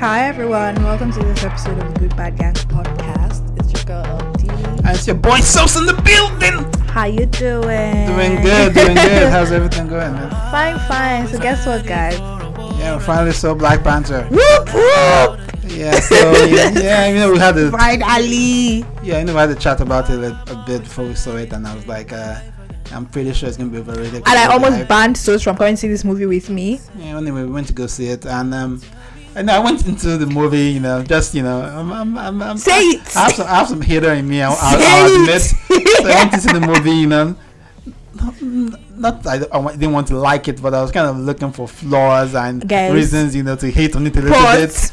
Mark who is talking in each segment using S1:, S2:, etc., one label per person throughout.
S1: Hi everyone, welcome to this episode of the Good Bad Gang podcast. It's your girl LD.
S2: And it's your boy Sauce in the building.
S1: How you doing?
S2: Doing good, doing good. How's everything going, man?
S1: fine, fine. So guess what, guys?
S2: Yeah, we finally saw Black Panther.
S1: Whoop whoop!
S2: Yeah, so yeah, yeah, you know we had a
S1: Finally.
S2: yeah, you know we had a chat about it a, a bit before we saw it, and I was like, uh, I'm pretty sure it's gonna be overrated.
S1: And I almost
S2: Hype.
S1: banned Sos from coming to see this movie with me.
S2: Yeah, anyway, we went to go see it, and um, and I went into the movie, you know, just you know, I'm, I'm, I'm, I'm
S1: Say
S2: I,
S1: it.
S2: I have some, I have some hater in me. I'll, I'll, I'll admit. so I went into the movie, you know. Not, not I, I didn't want to like it, but I was kind of looking for flaws and
S1: Guys.
S2: reasons, you know, to hate on it a little bit.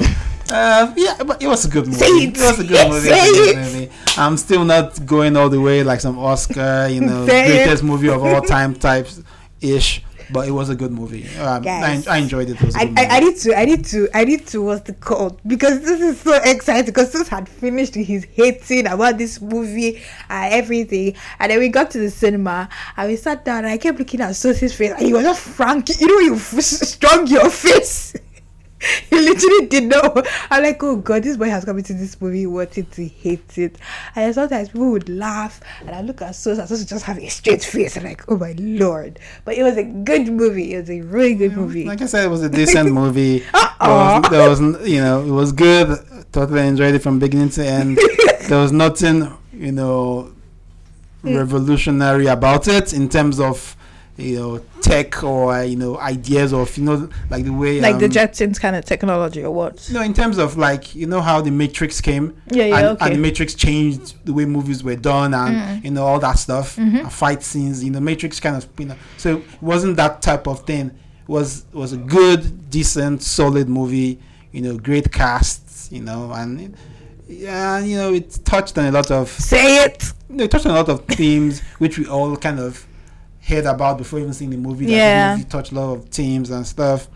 S2: Uh, yeah, but it was a good movie.
S1: Say it.
S2: was a good movie. It was a
S1: it.
S2: good movie. I'm still not going all the way like some Oscar, you know,
S1: Say it.
S2: greatest movie of all time types ish. But it was a good movie. Um, I,
S1: Guys.
S2: I enjoyed it. It
S1: I, I, I need to I need to I need to what's the called because this is so exciting because Sos had finished his hating about this movie and everything and then we got to the cinema and we sat down and I kept looking at Sos's face and he was just frank you know you f- strung your face he literally did know I'm like oh god this boy has come into this movie wanting to hate it and sometimes people would laugh and I look at Sos and Sos would just have a straight face and like oh my lord but it was a good movie it was a really good movie
S2: Like I said, it was a decent movie. There
S1: Uh-uh.
S2: was, there was, you know, it was good. Totally enjoyed it from beginning to end. there was nothing, you know, mm. revolutionary about it in terms of, you know, tech or you know ideas of you know like the way
S1: like the
S2: um,
S1: Jetsons kind of technology or what?
S2: No, in terms of like you know how the Matrix came,
S1: Yeah, yeah,
S2: and,
S1: okay.
S2: and the Matrix changed the way movies were done, and you know all that stuff,
S1: Mm-hmm.
S2: and fight scenes. You know, Matrix kind of you know, so it wasn't that type of thing. It was it was a good, decent, solid movie. You know, great casts. You know, and it- yeah, you know, it touched on a lot of
S1: Say it.
S2: you know, it touched on a lot of themes which we all kind of heard about before even seeing the movie. That
S1: Yeah.
S2: movie touched a lot of teams and stuff.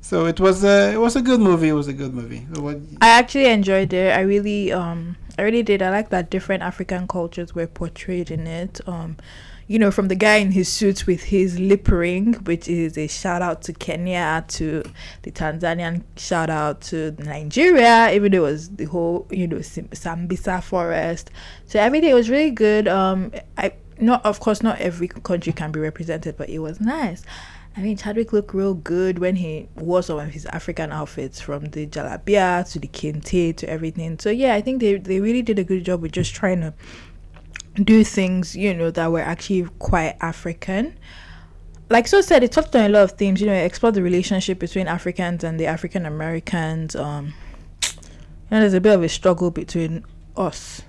S2: So it was a it was a good movie. It was a good movie. So what,
S1: I actually enjoyed it. I really um I really did. I like that different African cultures were portrayed in it. Um you know, from the guy in his suit with his lip ring, which is a shout out to Kenya, to the Tanzanian shout out to Nigeria, even though it was the whole, you know, Sambisa forest. So everything was really good. Um, I not, of course, not every country can be represented, but it was nice. I mean, Chadwick looked real good when he wore some of his African outfits, from the jalabia to the kente to everything. So yeah, I think they they really did a good job with just trying to do things, you know, that were actually quite African. Like so said, it touched on a lot of themes. You know, it explored the relationship between Africans and the African Americans. Um, know, there's a bit of a struggle between us,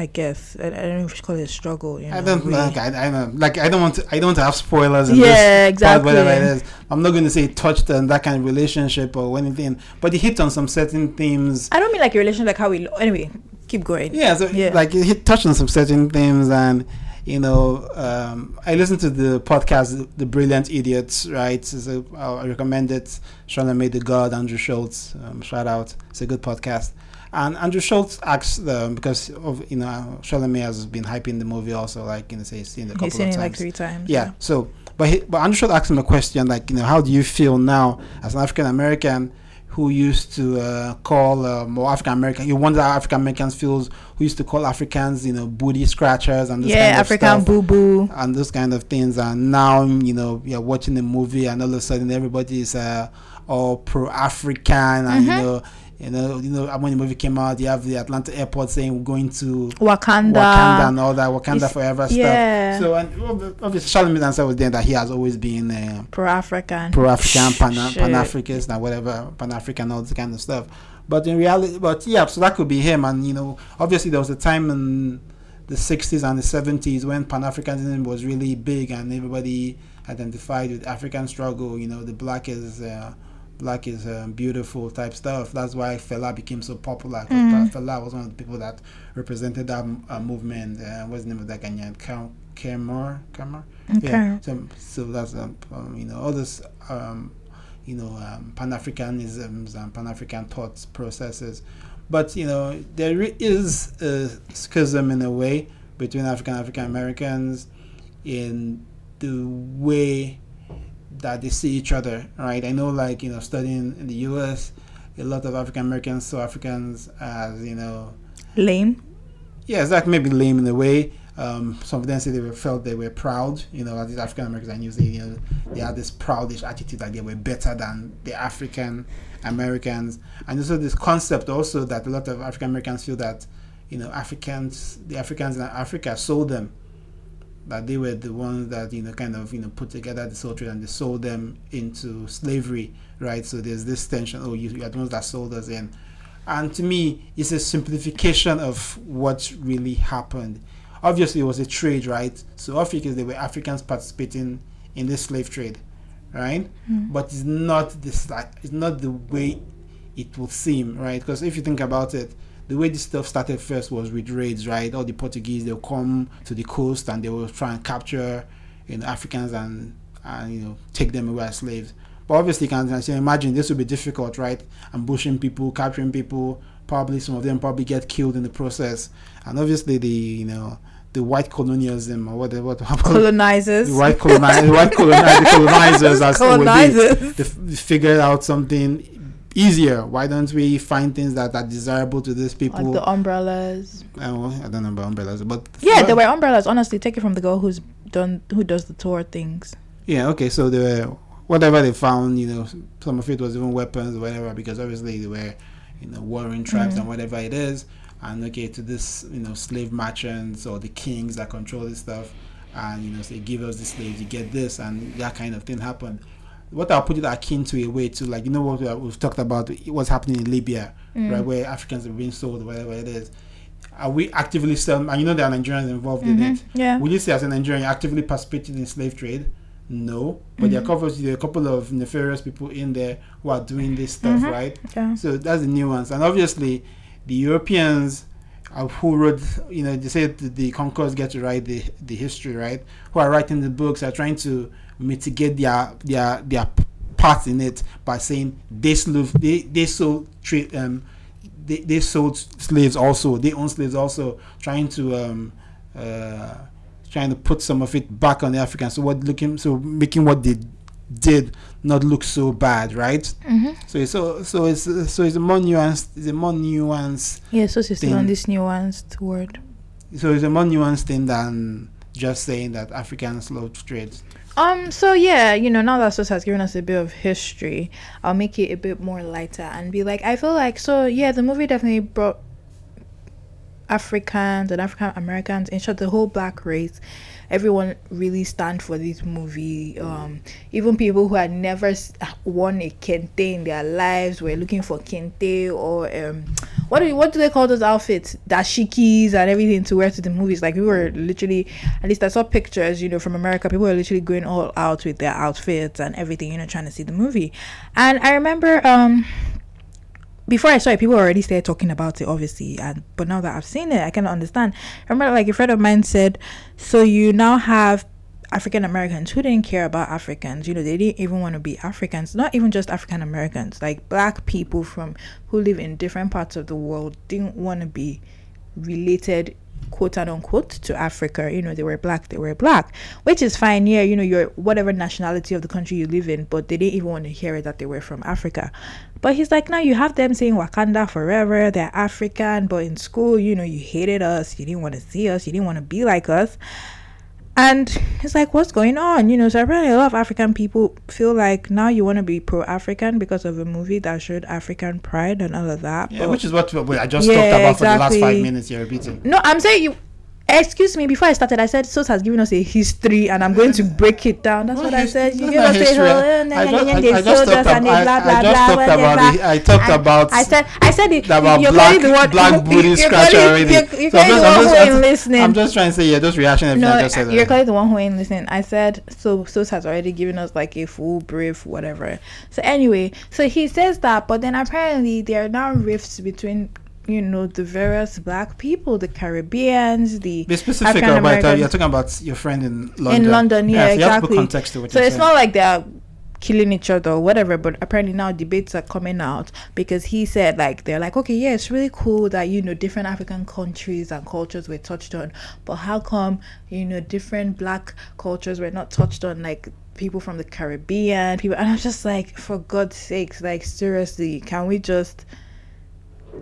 S1: I guess. I, I don't know if you call it a struggle. You know,
S2: I don't
S1: we-
S2: like. I, I don't like. I don't want to. I don't want to have spoilers. In
S1: Yeah,
S2: this part, whatever it
S1: exactly.
S2: I'm not going to say it touched on that kind of relationship or anything, but it hit on some certain themes.
S1: I don't mean like a relation like how we. Anyway, keep going.
S2: Yeah, so
S1: Yeah.
S2: like it hit, touched on some certain themes, and you know, um, I listened to the podcast, The Brilliant Idiots, right? So I recommend it. Charlemagne the God, Andrew Schulz, um, shout out. It's a good podcast. And Andrew Schulz asked um, because of you know Charlemagne has been hyping the movie also, like you know, say he's seen it a couple
S1: He's seen
S2: of
S1: it
S2: times.
S1: like three times.
S2: Yeah. So, but he, but Andrew Schulz asked him a question like, you know, how do you feel now as an African American who used to uh, call um, or African American? You wonder how African Americans feels who used to call Africans, you know, booty scratchers and this
S1: Yeah,
S2: kind of
S1: African boo boo.
S2: and those kind of things. And now, you know, you're watching the movie, and all of a sudden, everybody is uh, all pro-African, and you
S1: Mhm.
S2: know, you know, you know, when the movie came out, you have the Atlanta airport saying we're going to
S1: Wakanda.
S2: Wakanda and all that, Wakanda
S1: It's-
S2: forever stuff. So, and ob- obviously, Charlemagne's answer was then that he has always been uh,
S1: Pro African.
S2: pro-African, pan pan-Africanist, and whatever, pan-African, all this kind of stuff. But in reality, but yeah, so that could be him. And you know, obviously, there was a time in the 60s and the 70s when pan-Africanism was really big, and everybody identified with African struggle. You know, the black is. Uh, Black is um, beautiful type stuff. That's why Fela became so popular.
S1: Mhm.
S2: Fela was one of the people that represented that uh, movement. Uh, what's the name of that Ghanaian? Kam- Kemar? Kemar?
S1: Okay.
S2: Yeah. So, so that's um, um, you know all this um, you know um, Pan Africanisms and Pan African thoughts processes, but you know there is a schism in a way between African African Americans in the way that they see each other, right? I know, like you know, studying in the U.S., a lot of African Americans saw Africans as you know
S1: Lame.
S2: yeah, exactly. Maybe lame in a way. Um, some of them say they were felt they were proud. You know, as these African Americans I knew, they, you know, they had this proudish attitude that they were better than the African Americans, and also this concept also that a lot of African Americans feel that you know Africans, the Africans in Africa sold them. That they were the ones that you know kind of you know put together the soul trade and they sold them into slavery, right? So there's this tension. Oh, you, you are the ones that sold us in. And to me, it's a simplification of what really happened. Obviously, it was a trade, right? So, Africans, they were Africans participating in this slave trade, right? Hmm. But it's not this, like, it's not the way it would seem, right? Because if you think about it, the way this stuff started first was with raids, right? All the Portuguese, they'll come to the coast and they will try and capture, you know, Africans and, and you know, take them away as slaves. But obviously, you can you can imagine this would be difficult, right? Ambushing people, capturing people. Probably some of them probably get killed in the process. And obviously, the you know the white colonialism or what what
S1: Colonizers.
S2: the white colonize, the white colonize, the colonizers, as
S1: Colonizers.
S2: they figured out something easier. Why don't we find things that are desirable to these people?
S1: Like the umbrellas.
S2: Uh, well, I don't know about umbrellas, but
S1: Yeah, there were umbrellas. Honestly, take it from the girl who's done who does the tour things.
S2: Yeah, okay, so they were whatever they found, you know, some of it was even weapons, whatever, because obviously they were, you know, warring tribes mm-hmm. and whatever it is. And okay, to this, you know, slave merchants or the kings that control this stuff, and you know, say give us the slaves, you get this, and that kind of thing happened. What I'll put it akin to a way to like, you know, what we- we've talked about, what's happening in Libya, mm. right, where Africans are being sold, whatever it is. Are we actively still, and you know, there are Nigerians involved in it. Mm-hmm.
S1: Yeah.
S2: Would you say as a Nigerian actively participating in slave trade? No, but there are mm-hmm. obviously there are a couple of nefarious people in there who are doing this stuff, mm-hmm. right?
S1: Yeah.
S2: So that's the nuance, and obviously the Europeans uh, who wrote, you know, they say the, the conquerors get to write the the history, right? Who are writing the books are trying to mitigate their their their part in it by saying they slave they they sold trade um they, they sold slaves also. They own slaves also trying to um uh trying to put some of it back on the Africans. So what looking so making what they did not look so bad right?
S1: Mm-hmm.
S2: so it's so so it's uh, so it's a more nuanced it's a more nuanced
S1: Yeah, so still on this nuanced word.
S2: so it's a more nuanced thing than just saying that African slave trade
S1: Um, so yeah, you know, now that Sos has given us a bit of history, I'll make it a bit more lighter and be like, I feel like so yeah, the movie definitely brought Africans and African Americans, in short, the whole black race, everyone really stand for this movie. Um, even people who had never worn a kente in their lives were looking for kente or um, what do you, what do they call those outfits? Dashikis and everything to wear to the movies. Like we were literally, at least I saw pictures, you know, from America. People were literally going all out with their outfits and everything, you know, trying to see the movie. And I remember, um, before I saw it, people already started talking about it, obviously. And but now that I've seen it, I can understand. I remember, like a friend of mine said, "So you now have African Americans who didn't care about Africans. You know, they didn't even want to be Africans. Not even just African Americans, like black people from who live in different parts of the world didn't want to be related." quote unquote to Africa, you know, they were black, they were black, which is fine. Yeah, you know, your whatever nationality of the country you live in, but they didn't even want to hear it that they were from Africa. But he's like, now you have them saying Wakanda forever, they're African, but in school, you know, you hated us, you didn't want to see us, you didn't want to be like us. And it's like, what's going on? You know, so apparently a lot of African people feel like now you want to be pro African because of a movie that showed African pride and all of that.
S2: yeah which is what I just
S1: Yeah,
S2: talked about for the last five minutes you're repeating
S1: No, I'm saying you. Excuse me. Before I started, I said Sos has given us a history, and I'm going to break it down. That's what I said. You
S2: not
S1: us a whole.
S2: I eh,
S1: and
S2: just-
S1: then they
S2: I
S1: sold us
S2: talked
S1: and they
S2: ab-
S1: blah blah
S2: I
S1: blah.
S2: talked about
S1: blah,
S2: I talked about-
S1: I said. I said it.
S2: about
S1: you're
S2: black
S1: the one,
S2: black booty
S1: you're calling-
S2: already.
S1: You're, you're
S2: So I'm just-
S1: the
S2: I'm
S1: one
S2: just-
S1: who ain't listening.
S2: I'm just trying to say you're just reaction everything
S1: No,
S2: I just said.
S1: you're clearly the one who ain't listening. I said so. Sos has already given us like a full brief, whatever. So anyway, so he says that, but then apparently there are now rifts between you know the various black people, the Caribbeans, the
S2: Be specific about.
S1: Americans.
S2: You're talking about your friend in London.
S1: in London. Yeah,
S2: so you have to put
S1: exactly.
S2: context to what
S1: So it's
S2: saying.
S1: not like they're killing each other or whatever, but apparently now debates are coming out because he said like they're like, okay, yeah, it's really cool that you know different African countries and cultures were touched on, but how come you know different black cultures were not touched on? Like people from the Caribbean, people, and I'm just like, for God's sakes, like seriously, can we just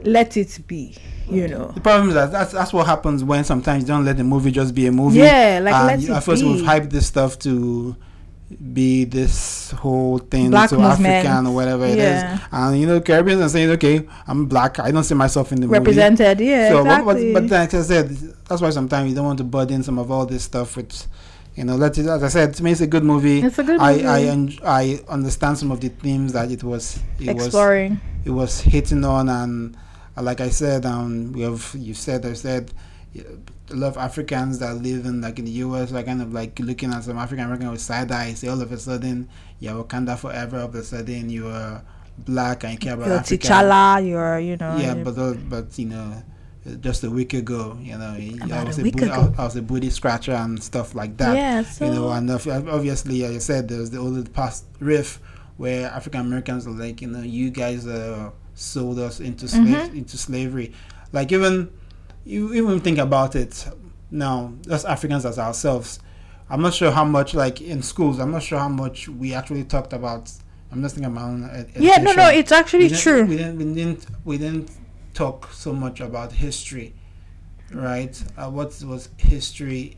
S1: let it be? You know.
S2: The problem is that that's that's what happens when sometimes you don't let the movie just be a movie.
S1: Yeah, like let
S2: and
S1: it
S2: at first
S1: be.
S2: we've hyped this stuff to be this whole thing
S1: Black
S2: so
S1: movement.
S2: African or whatever it is.
S1: Yeah.
S2: And you know, Caribbeans are saying, okay, I'm black. I don't see myself in the movie.
S1: Represented, yeah,
S2: so, but, but,
S1: exactly.
S2: but like I said, that's why sometimes you don't want to burden some of all this stuff with, you know, let it. As I said, to me, it's a good movie.
S1: it's a good
S2: I
S1: movie.
S2: I en- I understand some of the themes that it was it was
S1: exploring.
S2: it was hitting on and uh, like I said um we have you said I said a lot of Africans that live in like in the US are kind of like looking at some African American with side eyes. all of a sudden you're Wakanda forever all of a sudden you're black and you care about
S1: You're
S2: Africa
S1: T'Challa, you're, you know.
S2: yeah but uh, but you know just a week ago you know I was
S1: a
S2: a,
S1: week
S2: booty,
S1: ago.
S2: I was a booty scratcher and stuff like that
S1: yeah, so,
S2: you know, and obviously, like I said, there was the old past riff where African Americans are like, you know, you guys uh, sold us into
S1: Mhm.
S2: into slavery. Like even you even think about it now, us Africans as ourselves. I'm not sure how much, like in schools, I'm not sure how much we actually talked about. I'm just thinking about my own ed-
S1: yeah, no, no, it's actually
S2: we
S1: true.
S2: We didn't, we didn't, we didn't talk so much about history, right? Uh, what was history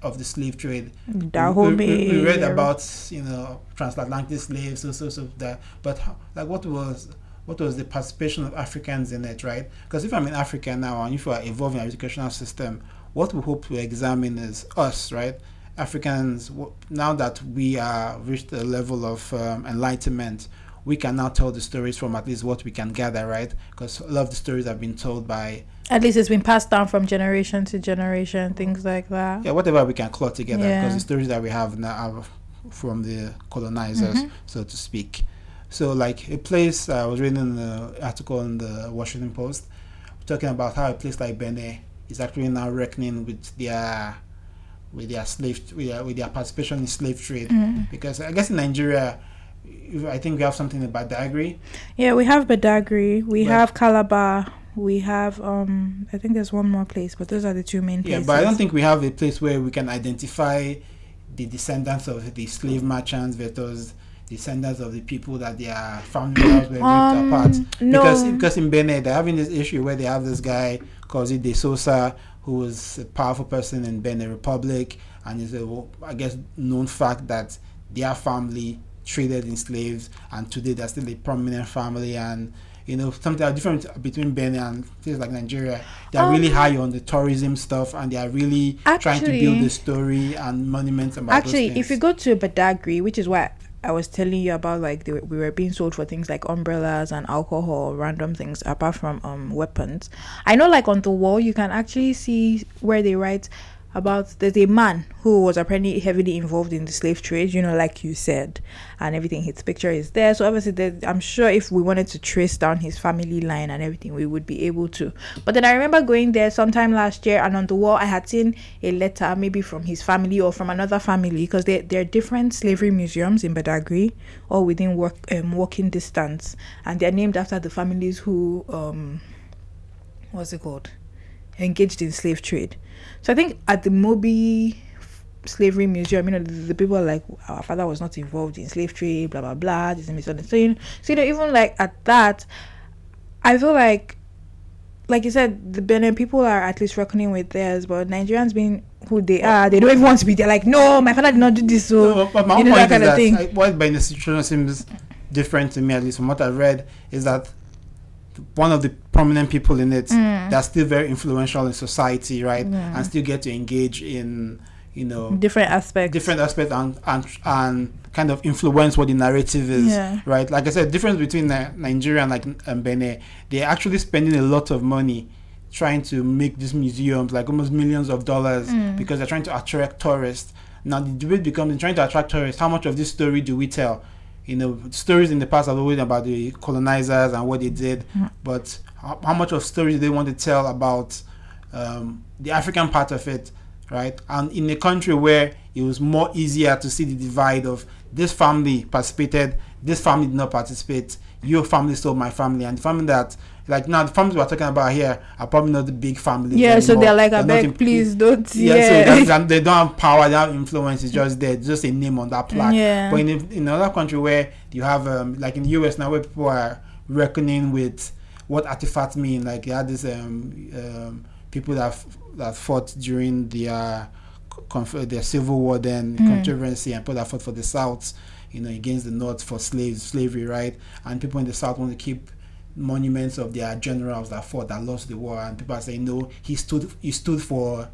S2: of the slave trade?
S1: Dahomey.
S2: we, we, we read about you know transatlantic slaves, so so so that. But how, like, what was what was the participation of Africans in it, right? Because if I'm in Africa now and if we are evolving our educational system, what we hope to examine is us, right? Africans. Now that we are reached a level of um, enlightenment, we can now tell the stories from at least what we can gather, right? Because a lot of the stories have been told by
S1: At least it's been passed down from generation to generation, things like that.
S2: yeah, whatever we can claw together
S1: Yeah.
S2: because the stories that we have now are from the colonizers,
S1: Mhm.
S2: so to speak. So, like a place I was reading an article in the Washington Post talking about how a place like Benin is actually now reckoning with their with their slave with their, with their participation in slave trade
S1: Mm.
S2: because I guess in Nigeria. I think we have something about Badagry.
S1: Yeah, we have Badagry, we
S2: But-
S1: have Calabar, we have um I think there's one more place, but those are the two main places.
S2: Yeah, but I don't think we have a place where we can identify the descendants of the slave merchants versus descendants of the people that their family members were ripped
S1: um,
S2: apart.
S1: no.
S2: Because because in Benin they're having this issue where they have this guy Kozi De Sosa who was a powerful person in Benin Republic and is a well, I guess known fact that their family traded in slaves and today they're still a prominent family and you know something are different between Benin and places like Nigeria. They're really
S1: Um,
S2: high on the tourism stuff and they are really trying to build the story and monuments about
S1: Actually, if you go to Badagry, which is what I was telling you about, like they were, we were being sold for things like umbrellas and alcohol, random things apart from um weapons. I know, like on the wall, you can actually see where they write about there's a man who was apparently heavily involved in the slave trade, you know, like you said, and everything. His picture is there, so obviously, I'm sure if we wanted to trace down his family line and everything, we would be able to. But then I remember going there sometime last year, and on the wall, I had seen a letter, maybe from his family or from another family, because there there are different slavery museums in Badagry, all within work um, walking distance, and they're named after the families who um, what's it called, engaged in slave trade. So I think at the Mobee Slavery Museum, you know, the, the people are like, our father was not involved in slave trade, blah blah blah. This is misunderstanding. So you know, even like at that, I feel like, like you said, the Benin people are at least reckoning with theirs, but Nigerians being who they are, they don't even want to be. They're like, no, my father did not do this. So
S2: No, but my
S1: you know,
S2: point
S1: that
S2: is
S1: kind of
S2: that
S1: thing.
S2: I, what by the situation seems different to me, at least from what I read, is that one of the prominent people in it
S1: Mm.
S2: they're still very influential in society, right?
S1: Yeah.
S2: And still get to engage in, you know,
S1: different aspects.
S2: different aspects and and and kind of influence what the narrative is,
S1: Yeah.
S2: right? Like I said, difference between Ni- Nigeria and like um, Benin, they're actually spending a lot of money trying to make these museums like almost millions of dollars
S1: Mm.
S2: because they're trying to attract tourists. Now the debate becomes in trying to attract tourists. How much of this story do we tell? You know, stories in the past have always been about the colonizers and what they did,
S1: Mm.
S2: but how, how much of stories they want to tell about um, the African part of it, right? And in a country where it was more easier to see the divide of this family participated, this family did not participate. Your family stole my family, and the family that like now the families we're talking about here are probably not the big families.
S1: Yeah, so they're like, I beg,
S2: in-
S1: please don't.
S2: Yeah,
S1: Yeah,
S2: so they don't have power, they have influence. It's just there, just a name on that plaque.
S1: yeah.
S2: But in, in another country where you have, um, like in the US now, where people are reckoning with what artifacts mean, like you had this um, um, people that f- that fought during their conf- their civil war, then
S1: Mm.
S2: controversy, and people that fought for the South, you know, against the North for slaves, slavery, right? And people in the South want to keep monuments of their generals that fought that lost the war, and people are saying no, he stood he stood for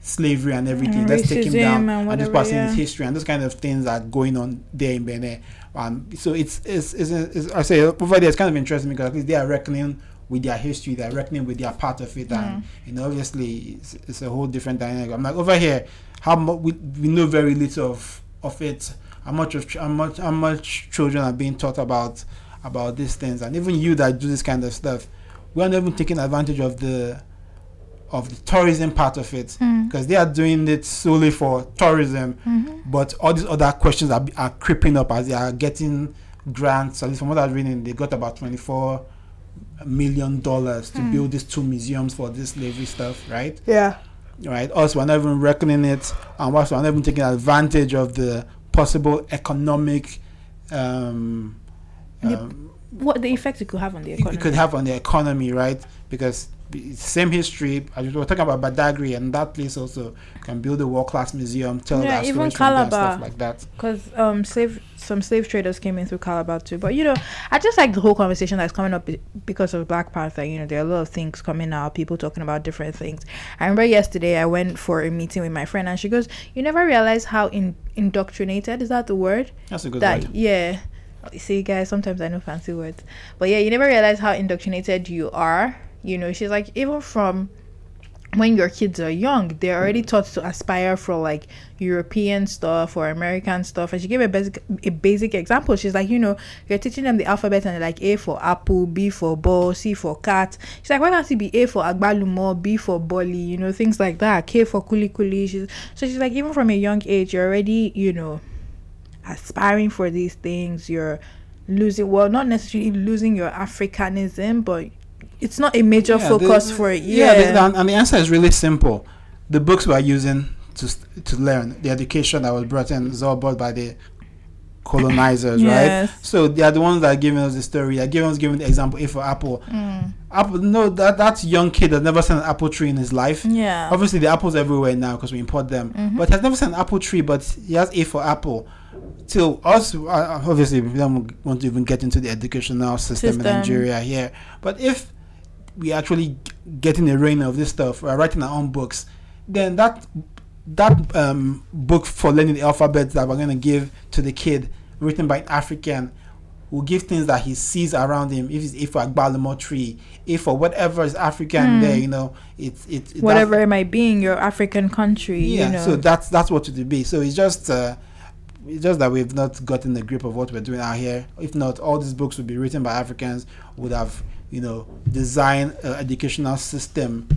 S2: slavery and everything.
S1: And
S2: Let's take him down.
S1: and
S2: And this person is history and those kind of things are going on there in Benin. Um, so it's, it's, it's, it's I say over there it's kind of interesting because at least they are reckoning with their history, they're reckoning with their part of it, and you know obviously it's, it's a whole different dynamic. I'm like over here, how much we, we know very little of of it. How much of how much how much children are being taught about about these things, and even you that do this kind of stuff, we are not even taking advantage of the of the tourism part of it
S1: Mm.
S2: because they are doing it solely for tourism
S1: Mhm.
S2: but all these other questions are, are creeping up as they are getting grants. At least from what I've reading, they got about twenty-four million dollars to
S1: Hmm.
S2: build these two museums for this slavery stuff, right?
S1: Yeah.
S2: Right. Us, we're not even reckoning it, and also we're not even taking advantage of the possible economic. Um, um,
S1: What the effect it could have on the economy.
S2: it could have on the economy, right? Because same history. As we were talking about Badagry, and that place also can build a world-class museum, tell
S1: Yeah,
S2: that
S1: even Calabar.
S2: stuff like that.
S1: Because um, slave some slave traders came in through Calabar too. But you know, I just like the whole conversation that's coming up because of Black Panther. You know, there are a lot of things coming out, people talking about different things. I remember yesterday I went for a meeting with my friend, and she goes, "You never realize how in- indoctrinated is that the word?
S2: That's a good
S1: that
S2: word.
S1: yeah." See, guys, sometimes I know fancy words, but yeah, you never realize how indoctrinated you are. You know, she's like, even from when your kids are young, they're already mm. taught to aspire for like European stuff or American stuff. And she gave a basic a basic example. She's like, you know, you're teaching them the alphabet and they're like A for apple, B for ball, C for cat. She's like, why can't it be A for agbalumo, B for boli, you know, things like that, K for kuli kuli. She's so she's like, even from a young age, you're already, you know, aspiring for these things. You're losing well, not necessarily losing your Africanism, but it's not a major
S2: Yeah,
S1: focus
S2: the-
S1: for it.
S2: Yeah,
S1: Yeah.
S2: the- and, and the answer is really simple. The books we are using to to learn, the education that was brought in, is all brought by the colonizers,
S1: Yes.
S2: right? So they are the ones that are giving us the story. They're giving us giving the example. If for Apple,
S1: Mm.
S2: Apple, no, that that young kid has never seen an apple tree in his life.
S1: Yeah.
S2: Obviously, the apples everywhere now because we import them.
S1: Mhm.
S2: But he has never seen an apple tree. But he has A for apple. Till us, obviously, we don't want to even get into the educational system,
S1: System.
S2: in Nigeria here. But if we actually getting the reign of this stuff, we're writing our own books, then that that um, book for learning the alphabet that we're gonna give to the kid, written by an African, will give things that he sees around him. If it's if for Agbalumo tree, if or whatever is African
S1: Hmm.
S2: there, you know, it's it's that's-
S1: Whatever it might be in your African country,
S2: yeah,
S1: you know.
S2: so that's that's what it would be. So it's just uh, it's just that we've not gotten the grip of what we're doing out here. If not, all these books would be written by Africans, would have you know designed an educational system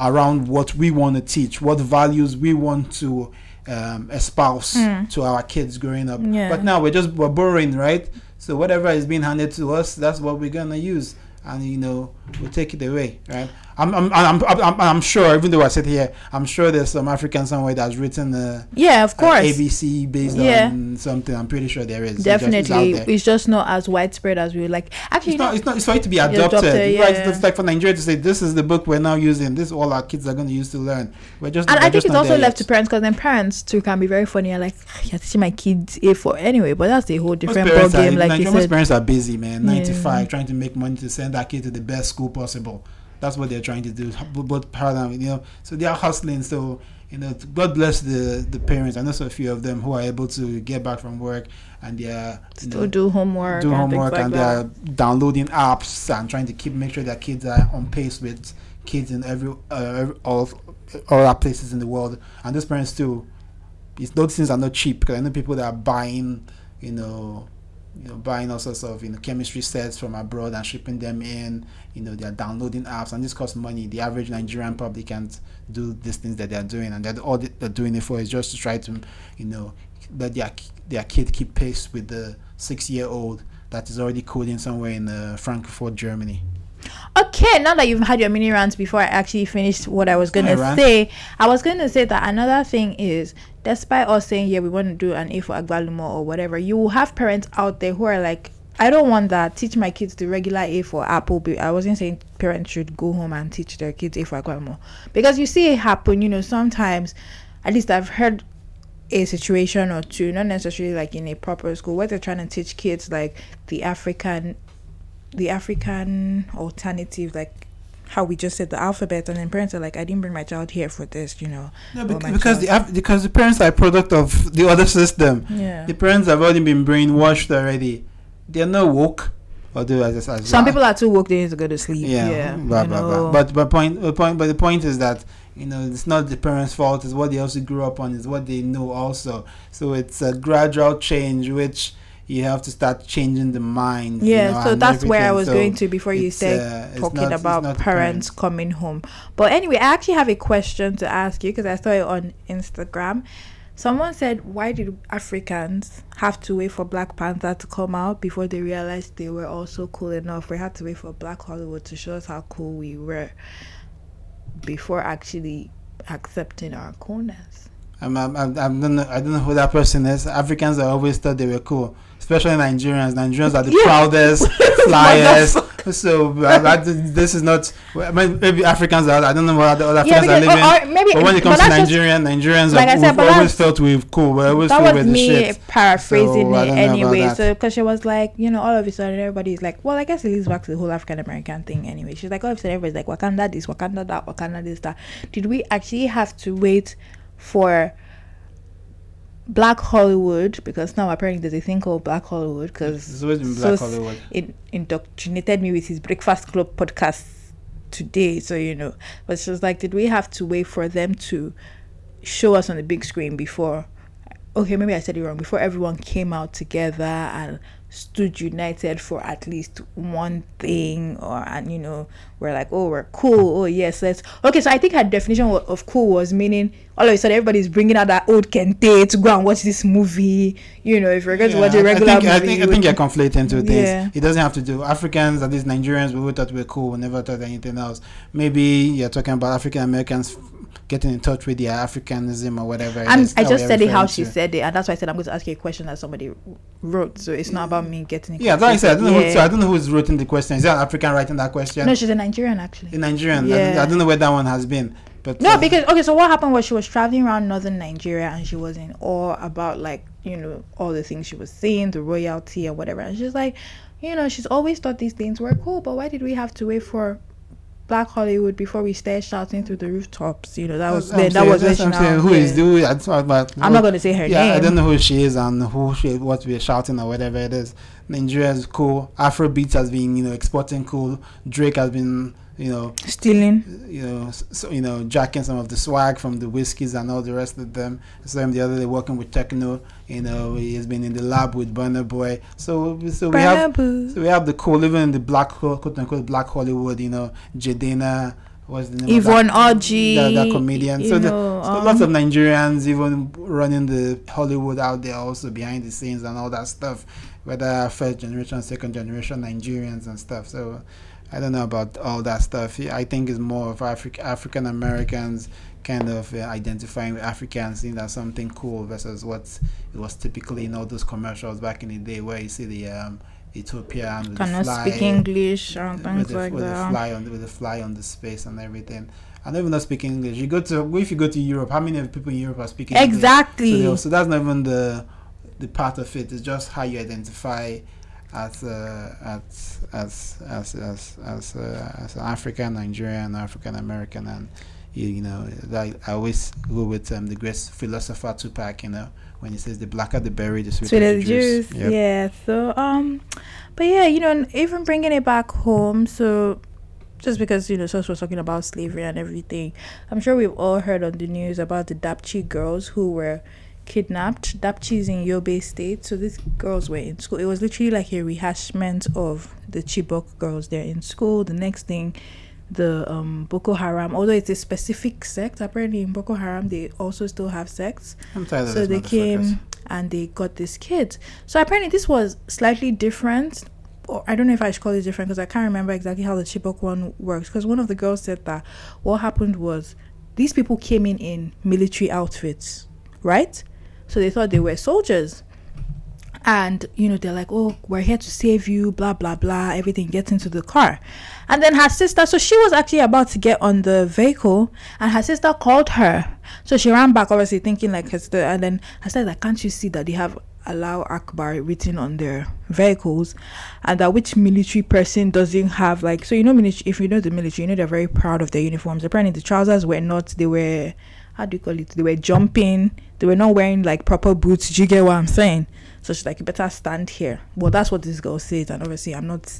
S2: around what we want to teach, what values we want to um, espouse
S1: Mm.
S2: to our kids growing up.
S1: Yeah.
S2: But now we're just we're borrowing, right? So whatever is being handed to us, that's what we're gonna use, and you know we'll take it away, right? I'm I'm I'm I'm, I'm, sure, even though I sit here, I'm sure there's some African somewhere that's written a,
S1: yeah, of uh,
S2: a
S1: course.
S2: ABC based
S1: Yeah.
S2: on something. I'm pretty sure there is. It's just- it's
S1: Definitely, it's just not as widespread as we would like. Actually,
S2: It's not, it's not. It's for it to be
S1: adopted,
S2: adopted. right?
S1: yeah.
S2: It's like for Nigeria to say this is the book we're now using. This is all our kids are going to use to learn. We're just.
S1: and
S2: we're
S1: I think it's also left to parents because then parents too can be very funny. like, ah, you're teaching my kids A for anyway, but that's a whole different ball
S2: are,
S1: game, like you
S2: Nigerian, most
S1: said.
S2: parents are busy, man. Ninety five,
S1: Yeah.
S2: trying to make money to send that kid to the best school possible. That's what they're trying to do. Both parents, you know, so they are hustling. So you know, God bless the the parents. I know so a few of them who are able to get back from work and they are
S1: Still
S2: know,
S1: do homework.
S2: do
S1: and
S2: homework
S1: like
S2: and they're downloading apps and trying to keep make sure their kids are on pace with kids in every uh, all all other places in the world. And those parents too, it's those things are not cheap because I know people that are buying, you know, you know, buying all sorts of you know chemistry sets from abroad and shipping them in. You know, they're downloading apps and this costs money. The average Nigerian public can't do these things that they're doing, and that all they're doing it for is just to try to, you know, let their their kid keep pace with the six year old that is already coding somewhere in uh, Frankfurt, Germany.
S1: Okay, now that you've had your mini rants before I actually finished what I was going to say, I was going to say that another thing is, despite us saying, yeah, we want to do an A for Agbalumo or whatever, you will have parents out there who are like, I don't want that. Teach my kids the regular A for apple. But I wasn't saying parents should go home and teach their kids A for Agbalumo. Because you see it happen, you know, sometimes, at least I've heard a situation or two, not necessarily like in a proper school, where they're trying to teach kids like the African the African alternative, like how we just said the alphabet, and then parents are like, I didn't bring my child here for this, you know.
S2: No, because the Af- because the parents are a product of the other system.
S1: yeah.
S2: The parents have already been brainwashed already. They're not woke. Although as, as
S1: Some people are too woke they need to go to sleep.
S2: yeah,
S1: Yeah.
S2: blah, blah, blah. But but point the point but the point is that you know it's not the parents' fault. It's what they also grew up on. It's what they know also. So it's a gradual change which you have to start changing the mind. you
S1: yeah,
S2: know,
S1: so that's where I was
S2: So
S1: going to before you said
S2: uh,
S1: talking
S2: not-
S1: about
S2: not
S1: parents coming home. But anyway, I actually have a question to ask you because I saw it on Instagram. Someone said, "Why did Africans have to wait for Black Panther to come out before they realized they were also cool enough? We had to wait for Black Hollywood to show us how cool we were before actually accepting our coolness."
S2: I'm, I'm, I'm, I don't know. I don't know who that person is. Africans I always thought they were cool, especially Nigerians. Nigerians are the
S1: Yeah.
S2: proudest flyers. so I, this is not. I mean, maybe Africans are. I don't know what other other
S1: Yeah,
S2: Africans are
S1: oh,
S2: living.
S1: or, or maybe
S2: but when it comes to
S1: that's just-
S2: Nigerian, Nigerians
S1: like I
S2: have,
S1: said,
S2: we've always felt we've cool. We always
S1: that
S2: feel
S1: was
S2: the
S1: me
S2: shit.
S1: paraphrasing
S2: So,
S1: it
S2: don't know about
S1: anyway. So, because she was like, you know, all of a sudden everybody's like, well, I guess it leads back to the whole African American thing anyway. She's like, all of a sudden everybody's like, Wakanda this, Wakanda that, Wakanda this, that. Did we actually have to wait for Black Hollywood? Because now apparently there's a thing called Black Hollywood because
S2: It's always been Black
S1: s-
S2: Hollywood.
S1: it indoctrinated me with his Breakfast Club podcast today. So, you know, but she was like, did we have to wait for them to show us on the big screen before? Okay, maybe I said it wrong. Before everyone came out together and stood united for at least one thing, or and you know, we're like, oh, we're cool. Oh yes, let's. Okay, so I think her definition of cool was meaning all of a sudden everybody's bringing out that old Kente to go and watch this movie. You know, if you're going to watch
S2: Yeah,
S1: a regular
S2: I think,
S1: movie,
S2: I think, I think you're conflating two things.
S1: Yeah.
S2: It doesn't have to do Africans, at least Nigerians, we thought we were cool. We never thought anything else. Maybe you're talking about African Americans getting in touch with their Africanism or whatever.
S1: I'm, I just said it how she
S2: to.
S1: said it, and that's why I said I'm going to ask you a question that somebody wrote. So it's not about me getting.
S2: Yeah, like I said, I don't know. Who, so I don't know who's writing the question. Is that African writing that question?
S1: No, she's a Nigerian actually.
S2: in Nigerian. I, don't,
S1: Yeah.
S2: I don't know where that one has been. But
S1: No,
S2: uh,
S1: because okay, so what happened was she was traveling around northern Nigeria and she was in awe about like you know all the things she was seeing, the royalty or whatever, and she's like, you know, she's always thought these things were cool, but why did we have to wait for Black Hollywood before we started shouting through the rooftops? You know, that was
S2: I'm
S1: then, that was
S2: that's what I'm saying. Who is
S1: yeah.
S2: the? who- I don't know about-
S1: I'm not going to say her
S2: Yeah,
S1: name.
S2: Yeah, I don't know who she is and who she, what we're shouting or whatever it is. Nigeria is cool. Afrobeat has been, you know, exporting cool. Drake has been, you know,
S1: Stealing.
S2: you know, so, you know, jacking some of the swag from the Wizkids and all the rest of them. So him the other day working with Tekno. You know, he has been in the lab with Burna Boy. So, so we have, so we have the cool, even in the black, quote unquote, black Hollywood. You know, Jadena. What's the name?
S1: Yvonne
S2: that,
S1: Orji,
S2: that, that comedian. So, the,
S1: know,
S2: so
S1: um,
S2: lots of Nigerians even running the Hollywood out there, also behind the scenes and all that stuff. Whether first generation, second generation Nigerians and stuff. So I don't know about all that stuff. I think it's more of Afri- African Americans kind of uh, identifying with Africans, seeing that something cool versus what it was typically in all those commercials back in the day where you see the um, Ethiopia and with
S1: cannot
S2: fly,
S1: speak English and
S2: with
S1: things
S2: the,
S1: like
S2: with the fly on with the fly on the space and everything. I don't even know speak English. You go to if you go to Europe, how many people in Europe are speaking English?
S1: Exactly.
S2: So, so that's not even the the part of it. It's just how you identify as uh, as as as as as, uh, as an African, Nigerian, African American, and you, you know I always go with um, the great philosopher Tupac. You know when he says the blacker the berry, the sweeter,
S1: sweeter
S2: the juice. Yep.
S1: Yeah. So um, but yeah, you know, and even bringing it back home. So just because you know, Sos was talking about slavery and everything, I'm sure we've all heard on the news about the Dapchi girls who were kidnapped. Dapchi is in Yobe State, so these girls were in school. It was literally like a rehashment of the Chibok girls. They're in school. The next thing. The um, Boko Haram, although it's a specific sect, apparently in Boko Haram they also still have sects
S2: I'm tired of
S1: so they came and they got these kids. So apparently this was slightly different. Or I don't know if I should call it different because I can't remember exactly how the Chibok one works. Because one of the girls said that what happened was these people came in in military outfits, right? So they thought they were soldiers. And you know they're like oh we're here to save you blah blah blah. Everything gets into the car. And then her sister so she was actually about to get on the vehicle and her sister called her. So she ran back obviously thinking like her sister and then i said like can't you see that they have Allahu Akbar written on their vehicles? And that which military person doesn't have like so you know military if you know the military you know they're very proud of their uniforms. Apparently the trousers were not they were how do you call it they were jumping they were not wearing like proper boots do you get what i'm saying so she's like, you better stand here. Well, that's what this girl says, and obviously, I'm not,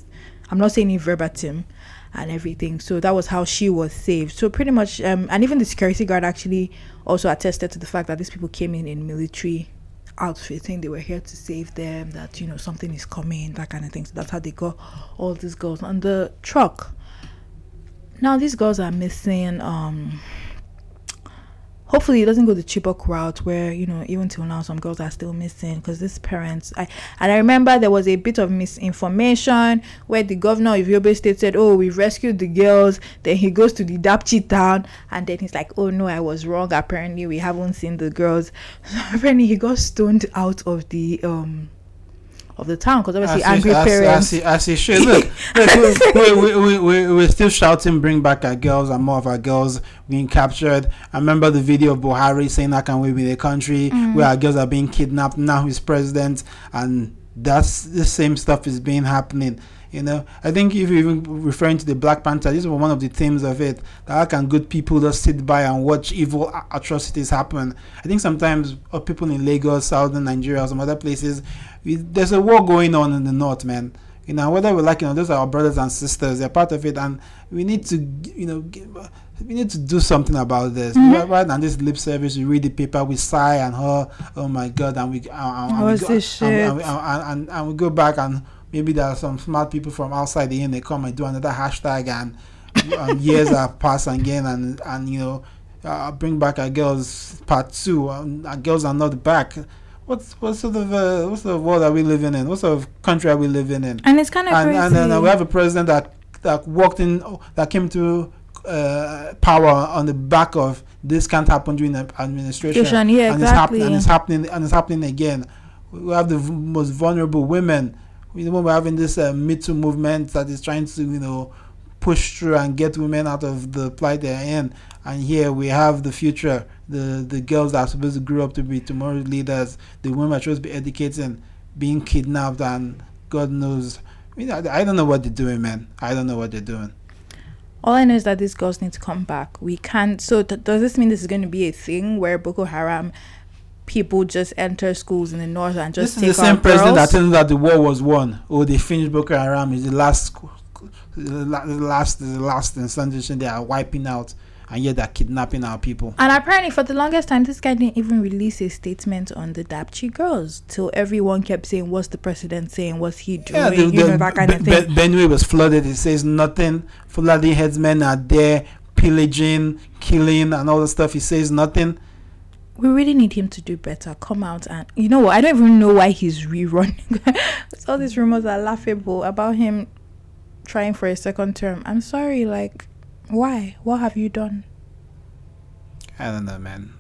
S1: I'm not saying it verbatim, and everything. So that was how she was saved. So pretty much, um, and even the security guard actually also attested to the fact that these people came in in military outfits, saying they were here to save them. That you know something is coming, that kind of thing. So that's how they got all these girls on the truck. Now these girls are missing. Um, hopefully it doesn't go the Chibok route where you know even till now some girls are still missing because these parents I and I remember there was a bit of misinformation where the governor of Yobe State said oh we've rescued the girls. Then he goes to the Dapchi town and then he's like oh no I was wrong. Apparently we haven't seen the girls. So apparently he got stoned out of the um of the town because obviously
S2: as
S1: angry
S2: as,
S1: parents
S2: As he, as he should. Look, look we, we, we, we, we're still shouting, bring back our girls and more of our girls being captured. I remember the video of Buhari saying, I can we be the country
S1: Mm.
S2: where our girls are being kidnapped. Now he's president, and that's the same stuff is being happening. You know, I think if you're even referring to the Black Panther, this was one of the themes of it. That how can good people just sit by and watch evil atrocities happen? I think sometimes uh, people in Lagos, southern Nigeria, some other places, we, there's a war going on in the north, man. You know, whether we like, you know, those are our brothers and sisters. They're part of it, and we need to, you know, give, we need to do something about this.
S1: Mhm.
S2: Rather than this lip service, we read the paper, we sigh and oh, oh my god, and we, and, and, and we go, and, and, and, and, and we go back and maybe there are some smart people from outside the end. They come and do another hashtag, and um, years have passed again, and and you know, uh, bring back our girls part two. Um, our girls are not back. What's what sort of uh, what sort of world are we living in? What sort of country are we living in?
S1: and it's kind of
S2: and,
S1: crazy
S2: and then uh, we have a president that that walked in that came to uh, power on the back of this can't happen during the administration
S1: yeah
S2: and it's happening
S1: exactly
S2: and it's happening and it's happening again we have the v- most vulnerable women you know we're having this uh, me too movement that is trying to you know push through and get women out of the plight they're in and here we have the future the the girls that are supposed to grow up to be tomorrow's leaders the women are supposed to be educating being kidnapped and god knows I, mean, I, I don't know what they're doing man i don't know what they're doing
S1: All I know is that these girls need to come back. We can't. So th- does this mean this is going to be a thing where Boko Haram people just enter schools in the north and just
S2: this
S1: take
S2: is the same president that
S1: girls?
S2: tells that the war was won oh they finished boko haram is the last the la- the last the last institution they are wiping out and yet they're kidnapping our people
S1: and apparently, for the longest time, this guy didn't even release a statement on the Dapchi girls till everyone kept saying, "What's the president saying? What's he doing?"
S2: Yeah, the,
S1: you
S2: the
S1: know that kind
S2: Be-
S1: of thing.
S2: Be- Benue was flooded. It says nothing. Fulani headsmen are there pillaging, killing, and all the stuff. He says nothing.
S1: We really need him to do better. Come out and you know what? I don't even know why he's rerunning. All these rumors are laughable about him trying for a second term. I'm sorry, like why? What have you done?
S2: I don't know, man.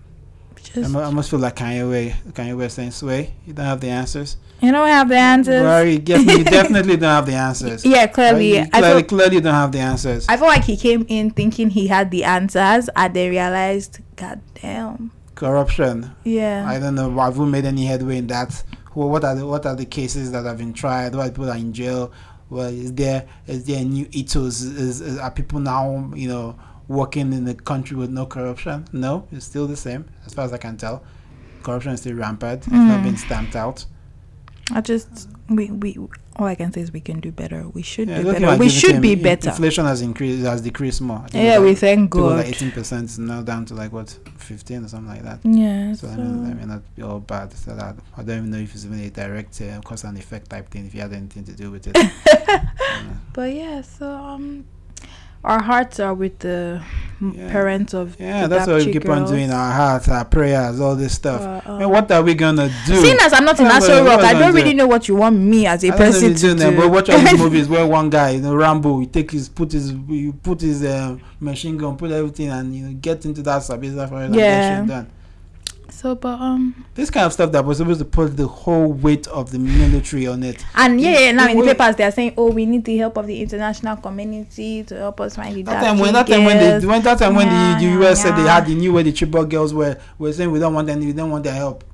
S2: I
S1: Just
S2: I must feel like Kanye West. Kanye West saying, "Sway, you don't have the answers."
S1: you don't have the answers.
S2: You, def- you definitely don't have the answers.
S1: Yeah, clearly.
S2: Right? You
S1: I
S2: clearly,
S1: feel,
S2: clearly don't have the answers.
S1: I feel like he came in thinking he had the answers and then realized, God damn.
S2: Corruption.
S1: Yeah.
S2: I don't know. Have we made any headway in that? Wh- What are the what are the cases that have been tried? What people are in jail? Well, is there is there a new ethos? Is, is are people now you know working in the country with no corruption? No, it's still the same as far as I can tell. Corruption is still rampant. It's not
S1: Mm.
S2: been stamped out.
S1: I just we we all I can say is we can do better. We should
S2: Yeah,
S1: do better. We should be better.
S2: Inflation has increased, has decreased more.
S1: Yeah, we
S2: like,
S1: thank
S2: think
S1: God.
S2: like eighteen percent is now down to like what fifteen or something like that.
S1: Yeah.
S2: So,
S1: So,
S2: I mean, that may not be all bad. So that I don't even know if it's even a direct uh, cause and effect type thing. If you had anything to do with it. Yeah.
S1: but yeah, so um, our hearts are with the
S2: Yeah.
S1: parents of
S2: Yeah,
S1: the
S2: that's what we keep on doing. Our hearts, our prayers, all this stuff.
S1: Uh,
S2: I mean,
S1: um,
S2: what are we gonna do?
S1: Seeing as I'm not in
S2: What am I-
S1: Aso Rock,
S2: I
S1: don't really
S2: do?
S1: know what you want me as a
S2: I
S1: person to
S2: you do,
S1: do.
S2: but watch all these movies where one guy, you know, Rambo, he take his put his he put his um, machine gun, put everything, and you know, get into that and get
S1: Yeah.
S2: done.
S1: So, but um,
S2: This kind of stuff that was supposed to put the whole weight of the military on it.
S1: and yeah, yeah, now in the papers they are saying, oh, we need the help of the international community to help us find the
S2: That time when that time when they when that time when
S1: Yeah,
S2: the, the
S1: yeah,
S2: US said they had the knew where the Chibok girls were were saying we don't want any we don't want their help.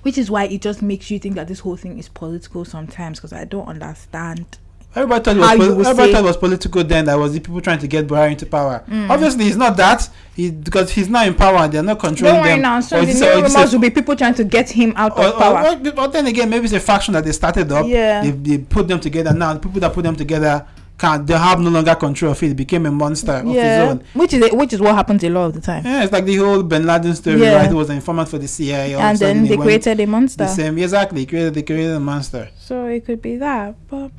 S1: Which is why it just makes you think that this whole thing is political sometimes because I don't understand.
S2: Everybody thought it was poli- everybody thought was political then. That was the people trying to get Buhari into power.
S1: Mm.
S2: Obviously, it's not that. He because he's not in power. And they're not controlling
S1: Don't worry
S2: them.
S1: now. So
S2: Or
S1: the new rumors will be people trying to get him out
S2: or,
S1: of power.
S2: or, or- but then again, maybe it's a faction that they started up.
S1: Yeah.
S2: They, they put them together. Now the people that put them together can't. They have no longer control of it. It became a monster of his
S1: yeah,
S2: own.
S1: which is which is what happens a lot of the time.
S2: Yeah, it's like the whole Bin Laden story.
S1: Yeah.
S2: Right, he was an informant for the CIA. a
S1: and then they created a monster.
S2: the same. Exactly, he created they created a monster.
S1: So it could be that, but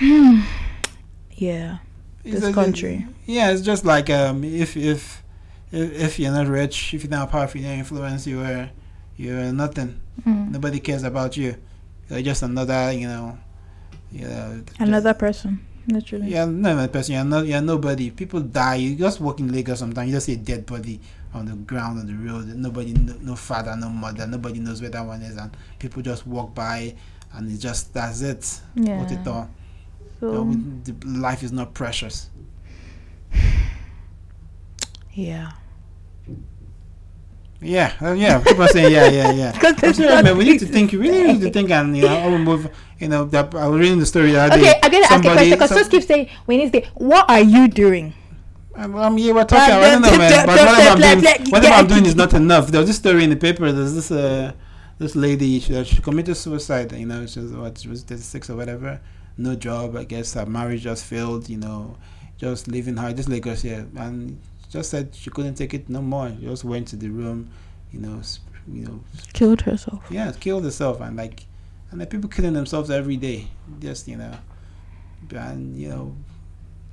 S1: yeah,
S2: It's
S1: this
S2: a-
S1: country.
S2: Yeah, it's just like um, if if if, if you're not rich, if you're not powerful, you're not influence, you are you're nothing.
S1: Mm.
S2: Nobody cares about you. You're just another, you know, you know,
S1: Another person, literally.
S2: Yeah, no, another person. You're not. You're nobody. People die. You just walk in Lagos sometimes. You just see a dead body on the ground on the road. Nobody, no, no father, no mother. Nobody knows where that one is, and people just walk by, and it's just that's it.
S1: Yeah.
S2: What it all. The life is not precious.
S1: yeah.
S2: Yeah, uh, yeah. People are saying yeah, yeah, yeah.
S1: Because
S2: man. We need to think. We really need to think, and you know, I will move. You know, that I was reading the story the
S1: Okay. I'm gonna ask a question because Sos keeps saying we need to. say, What are you doing?
S2: I'm, I'm here. We're talking.
S1: Uh,
S2: I don't know, man. But whatever I'm doing, whatever. I'm doing is not enough. There was this story in the paper. There's this uh, this lady. She, she committed suicide. You know, she was what? She was 36 or whatever. No job. I guess her marriage just failed. You know, just leaving her. Just Lagos here, and just said she couldn't take it no more. She just went to the room. You know, sp- you know,
S1: Killed herself.
S2: yeah, killed herself, and like, and the people killing themselves every day. Just you know, and you know,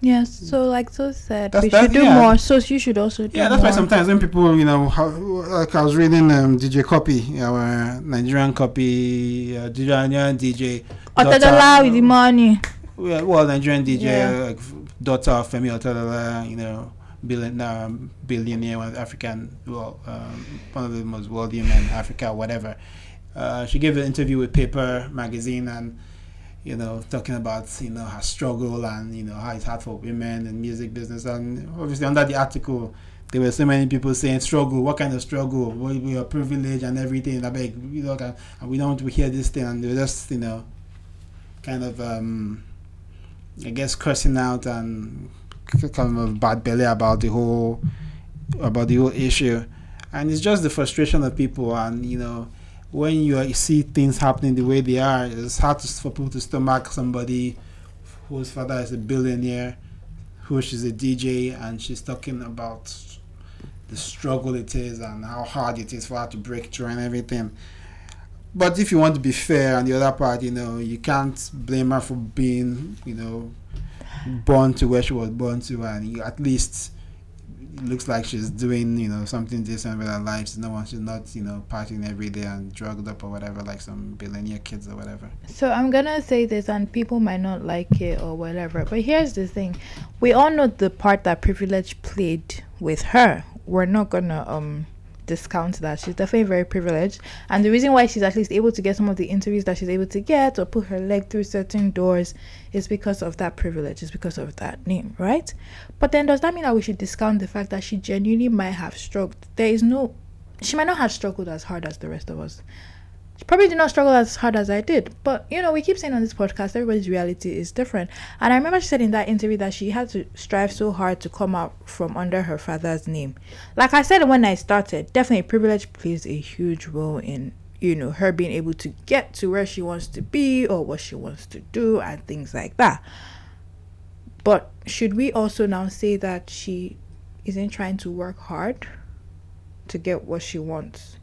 S1: Yes. So like so said,
S2: That's-
S1: we
S2: that's-
S1: should do
S2: yeah.
S1: more. So you should also do
S2: Yeah, that's why sometimes when people, you know, how, like I was reading um, DJ Cuppy, our Nigerian Cuppy, uh, Nigerian DJ. Daughter-
S1: with the money.
S2: Well, well, Nigerian DJ,
S1: Yeah.
S2: like daughter of Femi Otedola, you know, billion, um, billionaire, one African, well, um, one of the most wealthy men in Africa, whatever. Uh, she gave an interview with Paper magazine and, you know, talking about, you know, her struggle and, you know, how it's hard for women in music business. And obviously under the article, there were so many people saying struggle. What kind of struggle? We, we are privileged and everything. I beg, you know, and we don't want to hear this thing. And they were just, you know, kind of, um, I guess, cursing out and kind of bad belly about the whole, about the whole issue. And it's just the frustration of people. And you know, when you see things happening the way they are, it's hard to, for people to stomach somebody whose father is a billionaire, who she's a DJ, and she's talking about the struggle it is and how hard it is for her to break through and everything. But if you want to be fair on the other part, you know, you can't blame her for being, you know, born to where she was born to, and you, at least it looks like she's doing, you know, something decent with her life. She's no one, she's not, you know, partying every day and drugged up or whatever, like some billionaire kids or whatever.
S1: So I'm gonna say this, and people might not like it or whatever. But here's the thing: we all know the part that privilege played with her. We're not gonna um discount that. She's definitely very privileged, and the reason why she's at least able to get some of the interviews that she's able to get or put her leg through certain doors is because of that privilege. Is because of that name, right? But then does that mean that we should discount the fact that she genuinely might have struggled? There is no. She might not have struggled as hard as the rest of us. She probably did not struggle as hard as I did. But you know, we keep saying on this podcast, everybody's reality is different. And I remember she said in that interview that she had to strive so hard to come out from under her father's name. Like I said when I started, definitely privilege plays a huge role in you know her being able to get to where she wants to be or what she wants to do and things like that. But should we also now say that she isn't trying to work hard to get what she wants?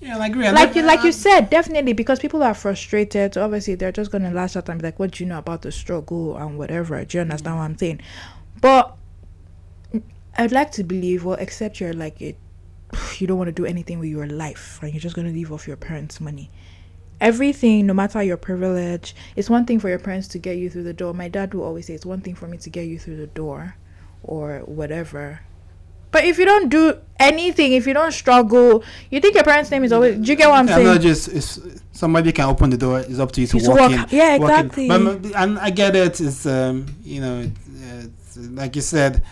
S2: Yeah, I agree. I
S1: like you like you said definitely because people are frustrated so obviously they're just gonna lash out and be like what do you know about the struggle and whatever do you understand what i'm saying but I'd like to believe, well, except you're like it, you don't want to do anything with your life, and you're just gonna live off your parents' money. Everything, no matter your privilege, it's one thing for your parents to get you through the door. My dad will always say it's one thing for me to get you through the door, or whatever. But if you don't do anything, if you don't struggle, you think your parents' name is always. Do you get what I'm
S2: Yeah,
S1: saying?
S2: no, just it's, somebody can open the door. It's up to you to
S1: You
S2: walk
S1: walk-
S2: in.
S1: yeah,
S2: walk in.
S1: exactly.
S2: But, but- and I get it. It's um, you know, it's, it's, like you said,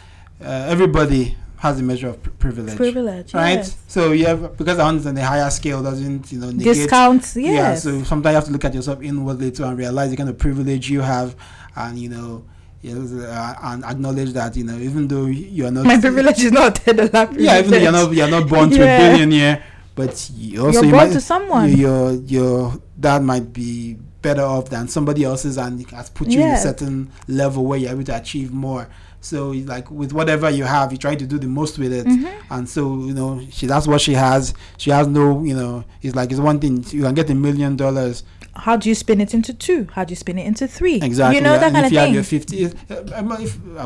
S2: uh, everybody has a measure of pri- privilege,
S1: Privilege,
S2: right?
S1: yes.
S2: So yeah, because I'm on the higher scale doesn't you know negate.
S1: Discounts, Yes. Yeah.
S2: So sometimes you have to look at yourself inwardly too and realize the kind of privilege you have, and you know. Know, uh, and acknowledge that you know even though you are not
S1: My privilege is not dollar
S2: yeah even though you're not you're not born to
S1: Yeah.
S2: a billionaire but you also
S1: You're
S2: you
S1: born to someone.
S2: your, your dad might be better off than somebody else's and has put you in a certain level where you're able to achieve more so like with whatever you have you try to do the most with it
S1: Mhm.
S2: and so you know she that's what she has she has no you know it's like it's one thing you can get a million dollars
S1: How do you spin it into two? How do you spin it into three?
S2: Exactly.
S1: You know
S2: yeah.
S1: that
S2: and
S1: kind
S2: if
S1: of
S2: you
S1: thing.
S2: have your 50, if, uh, I'm,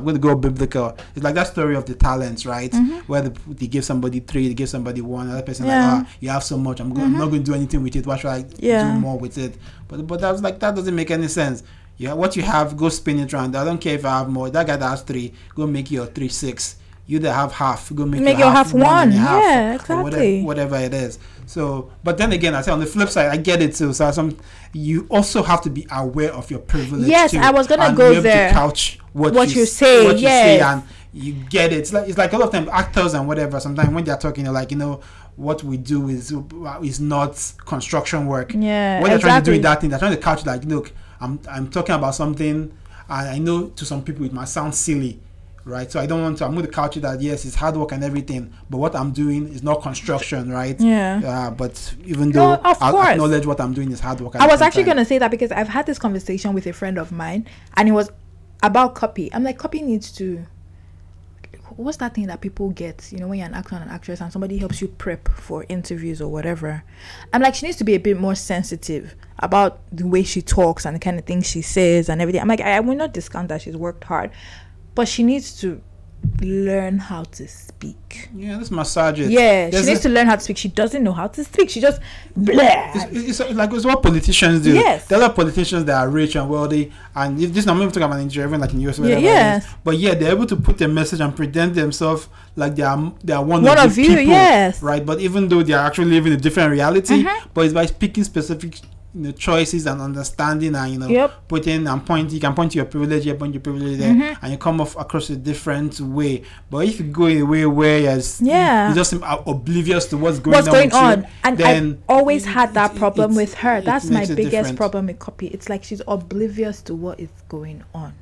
S2: going to go biblical. It's like that story of the talents, right?
S1: Mhm.
S2: Where the, they give somebody three, they give somebody one, another person
S1: Yeah.
S2: like, ah, you have so much. I'm, go- I'm not going to do anything with it. Why should I
S1: Yeah.
S2: do more with it? But but I was like, that doesn't make any sense. Yeah, what you have, go spin it around. I don't care if I have more. That guy that has three, go make your three six. You that have half, go make,
S1: Make
S2: your
S1: your
S2: half,
S1: half
S2: one.
S1: one.
S2: half,
S1: Yeah,
S2: or whatever,
S1: exactly.
S2: whatever it is. So, but then again, I say on the flip side, I get it too. So, some you also have to be aware of your privilege.
S1: Yes,
S2: too,
S1: I was gonna go
S2: able to
S1: there.
S2: couch what,
S1: What you
S2: s-
S1: say,
S2: what you say,
S1: yes.
S2: and you get it. It's like it's like a lot of time actors and whatever. Sometimes when they're talking, they're like, you know, what we do is is not construction work.
S1: Yeah,
S2: what they're trying to do
S1: exactly.
S2: in that thing, they're trying to couch like, look, I'm I'm talking about something, and I know to some people it might sound silly. Right, so I don't want to. I'm going to couch it that yes, it's hard work and everything, but what I'm doing is not construction, right?
S1: Yeah.
S2: Uh, but even
S1: No,
S2: though
S1: of
S2: I'll
S1: course.
S2: acknowledge what I'm doing is hard work.
S1: I was actually gonna say that because I've had this conversation with a friend of mine, and it was about Cuppy. I'm like, Cuppy needs to. What's that thing that people get? You know, when you're an actor and an actress, and somebody helps you prep for interviews or whatever. I'm like, she needs to be a bit more sensitive about the way she talks and the kind of things she says and everything. I'm like, I, I will not discount that she's worked hard, but she needs to learn how to speak.
S2: Yeah, let's massage it.
S1: Yeah,
S2: There's
S1: she needs
S2: a-
S1: to learn how to speak. She doesn't know how to speak. She just blah.
S2: It's, it's like it's what politicians do.
S1: Yes.
S2: There are politicians that are rich and wealthy, and if this I'm not even talking about Nigeria, even like in US,
S1: Yeah,
S2: whatever it is. But yeah, they're able to put their message and present themselves like they are they are one,
S1: One
S2: of,
S1: of
S2: the
S1: you,
S2: people,
S1: yes.
S2: right? But even though they are actually living a different reality,
S1: Mhm.
S2: but it's by speaking specific you know, choices and understanding and you know
S1: Yep.
S2: putting and point you can point to your privilege here, point your privilege there,
S1: Mhm.
S2: and you come off across a different way. But if you go in a way where you're,
S1: Yeah.
S2: you just seem oblivious to what's going
S1: what's
S2: on,
S1: going
S2: with you,
S1: on and
S2: then
S1: i've always
S2: it-
S1: had that
S2: it-
S1: problem
S2: it-
S1: with her that's my biggest problem with Cuppy it's like she's oblivious to what is going on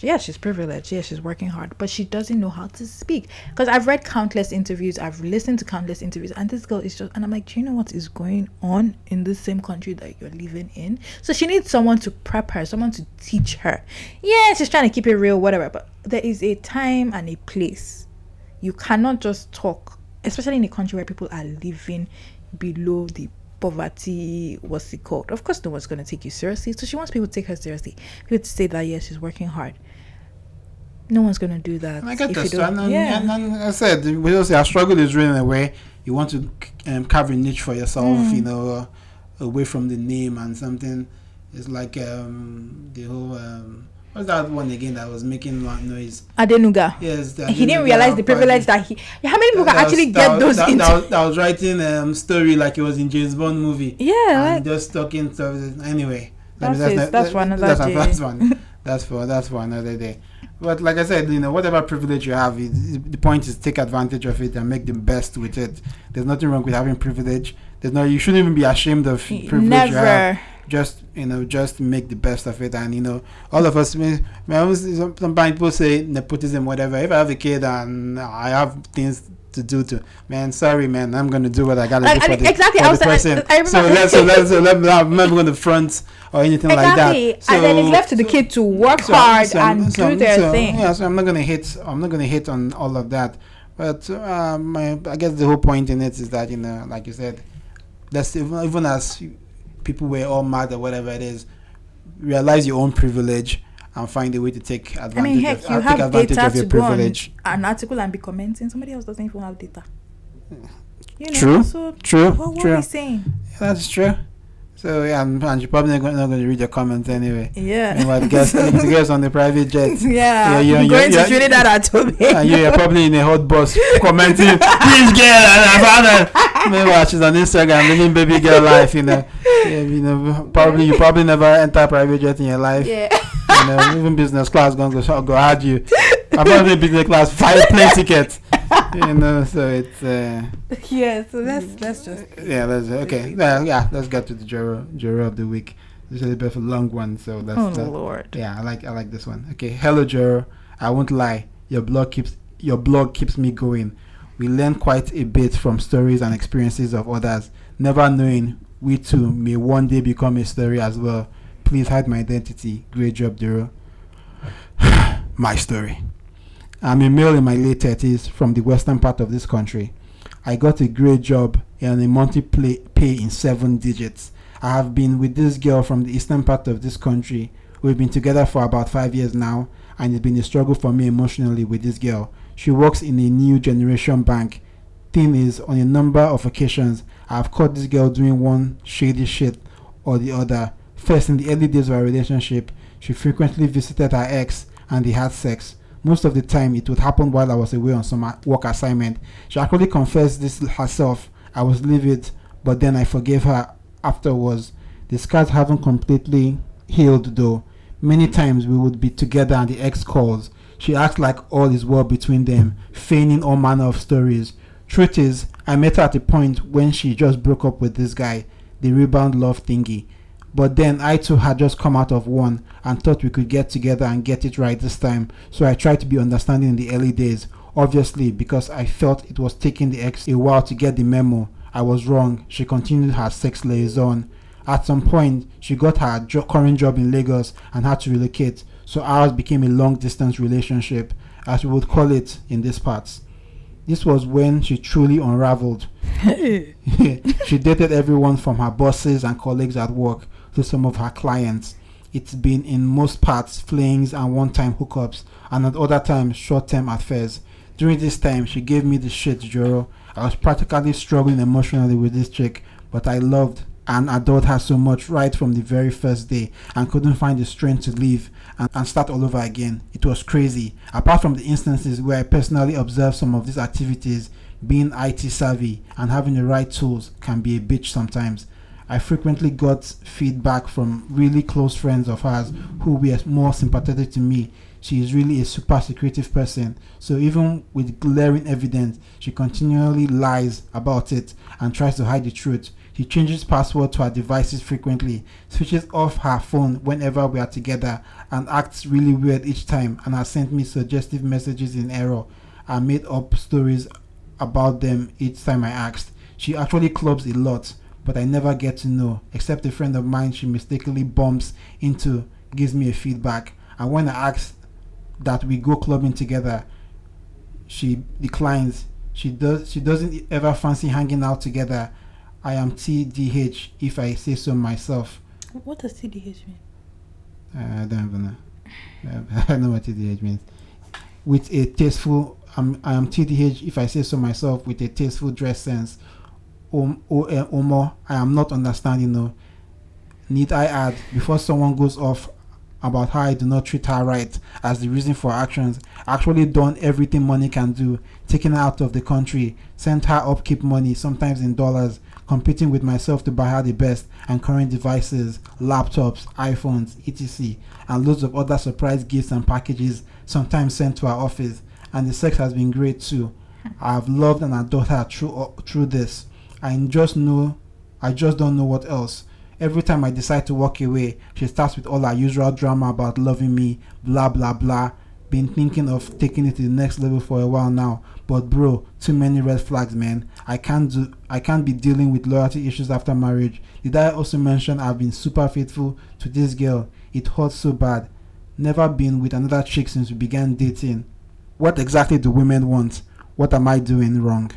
S1: yeah she's privileged. Yeah she's working hard but she doesn't know how to speak. Because i've read countless interviews i've listened to countless interviews and this girl is just and i'm like do you know what is going on in the same country that you're living in? So she needs someone to prep her someone to teach her. Yeah she's trying to keep it real whatever but there is a time and a place. You cannot just talk, especially in a country where people are living below the poverty, what's it called? Of course, no one's going to take you seriously. So she wants people to take her seriously. People to say that, yes, she's working hard. No one's going to do that.
S2: I get that. and, and,
S1: yeah.
S2: and, and I said, we just say our struggle is really in a way you want to um, carve a niche for yourself,
S1: Mm.
S2: you know, uh, away from the name and something. It's like um, the whole. Um, what's that one again that was making lo- noise?
S1: Adenuga.
S2: Yes, the
S1: He didn't realize the privilege that he. How many people can
S2: That was-
S1: actually
S2: that
S1: get those
S2: that,
S1: into?
S2: that, was, that was writing um story like it was in James Bond movie.
S1: yeah,
S2: and
S1: like,
S2: just talking stuff. Anyway, I
S1: That's
S2: mean.
S1: That's another
S2: that's, one. That's for that's for another day. But like I said, you know, whatever privilege you have, it, it- the point is take advantage of it and make the best with it. There's nothing wrong with having privilege. There's no, you shouldn't even be ashamed of privilege you have
S1: never.
S2: Just you know just make the best of it and you know all of us I some- sometimes people say nepotism whatever if i have a kid and i have things to do to man sorry man i'm gonna do what i gotta
S1: Like,
S2: do for
S1: and
S2: the,
S1: exactly,
S2: for
S1: I was-
S2: the person
S1: I
S2: so let's so let's so let, i'm never gonna front or anything
S1: Exactly.
S2: like that
S1: and then it's left to the kid to work
S2: so-
S1: hard
S2: so-
S1: and
S2: so-
S1: do their
S2: so,
S1: thing.
S2: Yeah, so I'm not gonna hit. I'm not gonna hit on all of that. But uh, my, I guess the whole point in it is that you know, like you said, that's even, even as people were all mad or whatever it is, realize your own privilege and find a way to take advantage.
S1: I mean, heck,
S2: of,
S1: you
S2: uh, take
S1: have
S2: advantage
S1: data
S2: of your
S1: to go on
S2: privilege.
S1: an article and be commenting. Somebody else doesn't even have data. You know,
S2: True.
S1: So
S2: True,
S1: what, what
S2: true.
S1: are we saying?
S2: That's true. So yeah, and, and you're probably not going, not going to read your comments anyway.
S1: Yeah.
S2: Guys, the guys on the private jet.
S1: yeah.
S2: Yeah,
S1: I'm
S2: yeah,
S1: going
S2: yeah.
S1: to Trinidad and Tobago.
S2: and you are probably in a hot bus commenting, please girl, I found her. Meanwhile, she's on Instagram living baby girl life, you know. Yeah, you know, probably you probably never enter private jet in your life.
S1: Yeah.
S2: You know, even business class gonna go go hard you. I probably business class five plane tickets. You know, so it's uh,
S1: yeah. So that's that's just
S2: yeah, that's okay. Yeah, yeah, let's get to the Joro Joro of the week. This is a bit of a long one, so that's
S1: oh
S2: that-
S1: lord.
S2: yeah, I like I like this one. Okay, hello Jero. I won't lie, your blog keeps your blog keeps me going. We learn quite a bit from stories and experiences of others, never knowing we too may one day become a story as well. Please hide my identity. Great job, Jero. my story. I'm a male in my late 30s from the western part of this country. I got a great job and a monthly play, pay in seven digits. I have been with this girl from the eastern part of this country. We've been together for about five years now, and it's been a struggle for me emotionally with this girl. She works in a new generation bank. Thing is, on a number of occasions, I have caught this girl doing one shady shit or the other. First, in the early days of our relationship, she frequently visited her ex and they had sex. Most of the time, it would happen while I was away on some work assignment. She actually confessed this herself. I was livid, but then I forgave her afterwards. The scars haven't completely healed though. Many times we would be together and the ex calls. She acts like all is well between them, feigning all manner of stories. Truth is, I met her at a point when she just broke up with this guy, the rebound love thingy. But then I too had just come out of one and thought we could get together and get it right this time. So I tried to be understanding in the early days. Obviously, because I felt it was taking the ex a while to get the memo. I was wrong. She continued her sex liaison. At some point, she got her jo- current job in Lagos and had to relocate. So ours became a long distance relationship, as we would call it in these parts. This was when she truly unraveled. she dated everyone from her bosses and colleagues at work to some of her clients. It's been in most parts flings and one time hookups, and at other times short term affairs. During this time, she gave me the shit, Joro. I was practically struggling emotionally with this chick, but I loved and adored her so much right from the very first day and couldn't find the strength to leave and, and start all over again. It was crazy. Apart from the instances where I personally observed some of these activities, being IT savvy and having the right tools can be a bitch sometimes. I frequently got feedback from really close friends of hers who were more sympathetic to me. She is really a super secretive person, so even with glaring evidence, she continually lies about it and tries to hide the truth. She changes password to her devices frequently, switches off her phone whenever we are together, and acts really weird each time. And has sent me suggestive messages in error. I made up stories about them each time I asked. She actually clubs a lot, but I never get to know, except a friend of mine she mistakenly bumps into gives me a feedback. And when I ask that we go clubbing together, she declines. She does she doesn't ever fancy hanging out together. I am TDH if I say so myself.
S1: What does TDH mean?
S2: Uh, I don't even know. I don't know what TDH means. With a tasteful, um, I am TDH if I say so myself. With a tasteful dress sense, um, Omo, I am not understanding. No, need I add before someone goes off about how I do not treat her right as the reason for her actions. Actually, done everything money can do, taken her out of the country, sent her upkeep money, sometimes in dollars, competing with myself to buy her the best and current devices, laptops, iPhones, etc., and loads of other surprise gifts and packages, sometimes sent to her office. And the sex has been great too. I have loved and adored her through uh, through this. I just know, I just don't know what else. Every time I decide to walk away, she starts with all her usual drama about loving me, blah blah blah. Been thinking of taking it to the next level for a while now, but bro, too many red flags, man. I can't do, I can't be dealing with loyalty issues after marriage. Did I also mention I've been super faithful to this girl? It hurts so bad. Never been with another chick since we began dating. What exactly do women want? What am I doing wrong?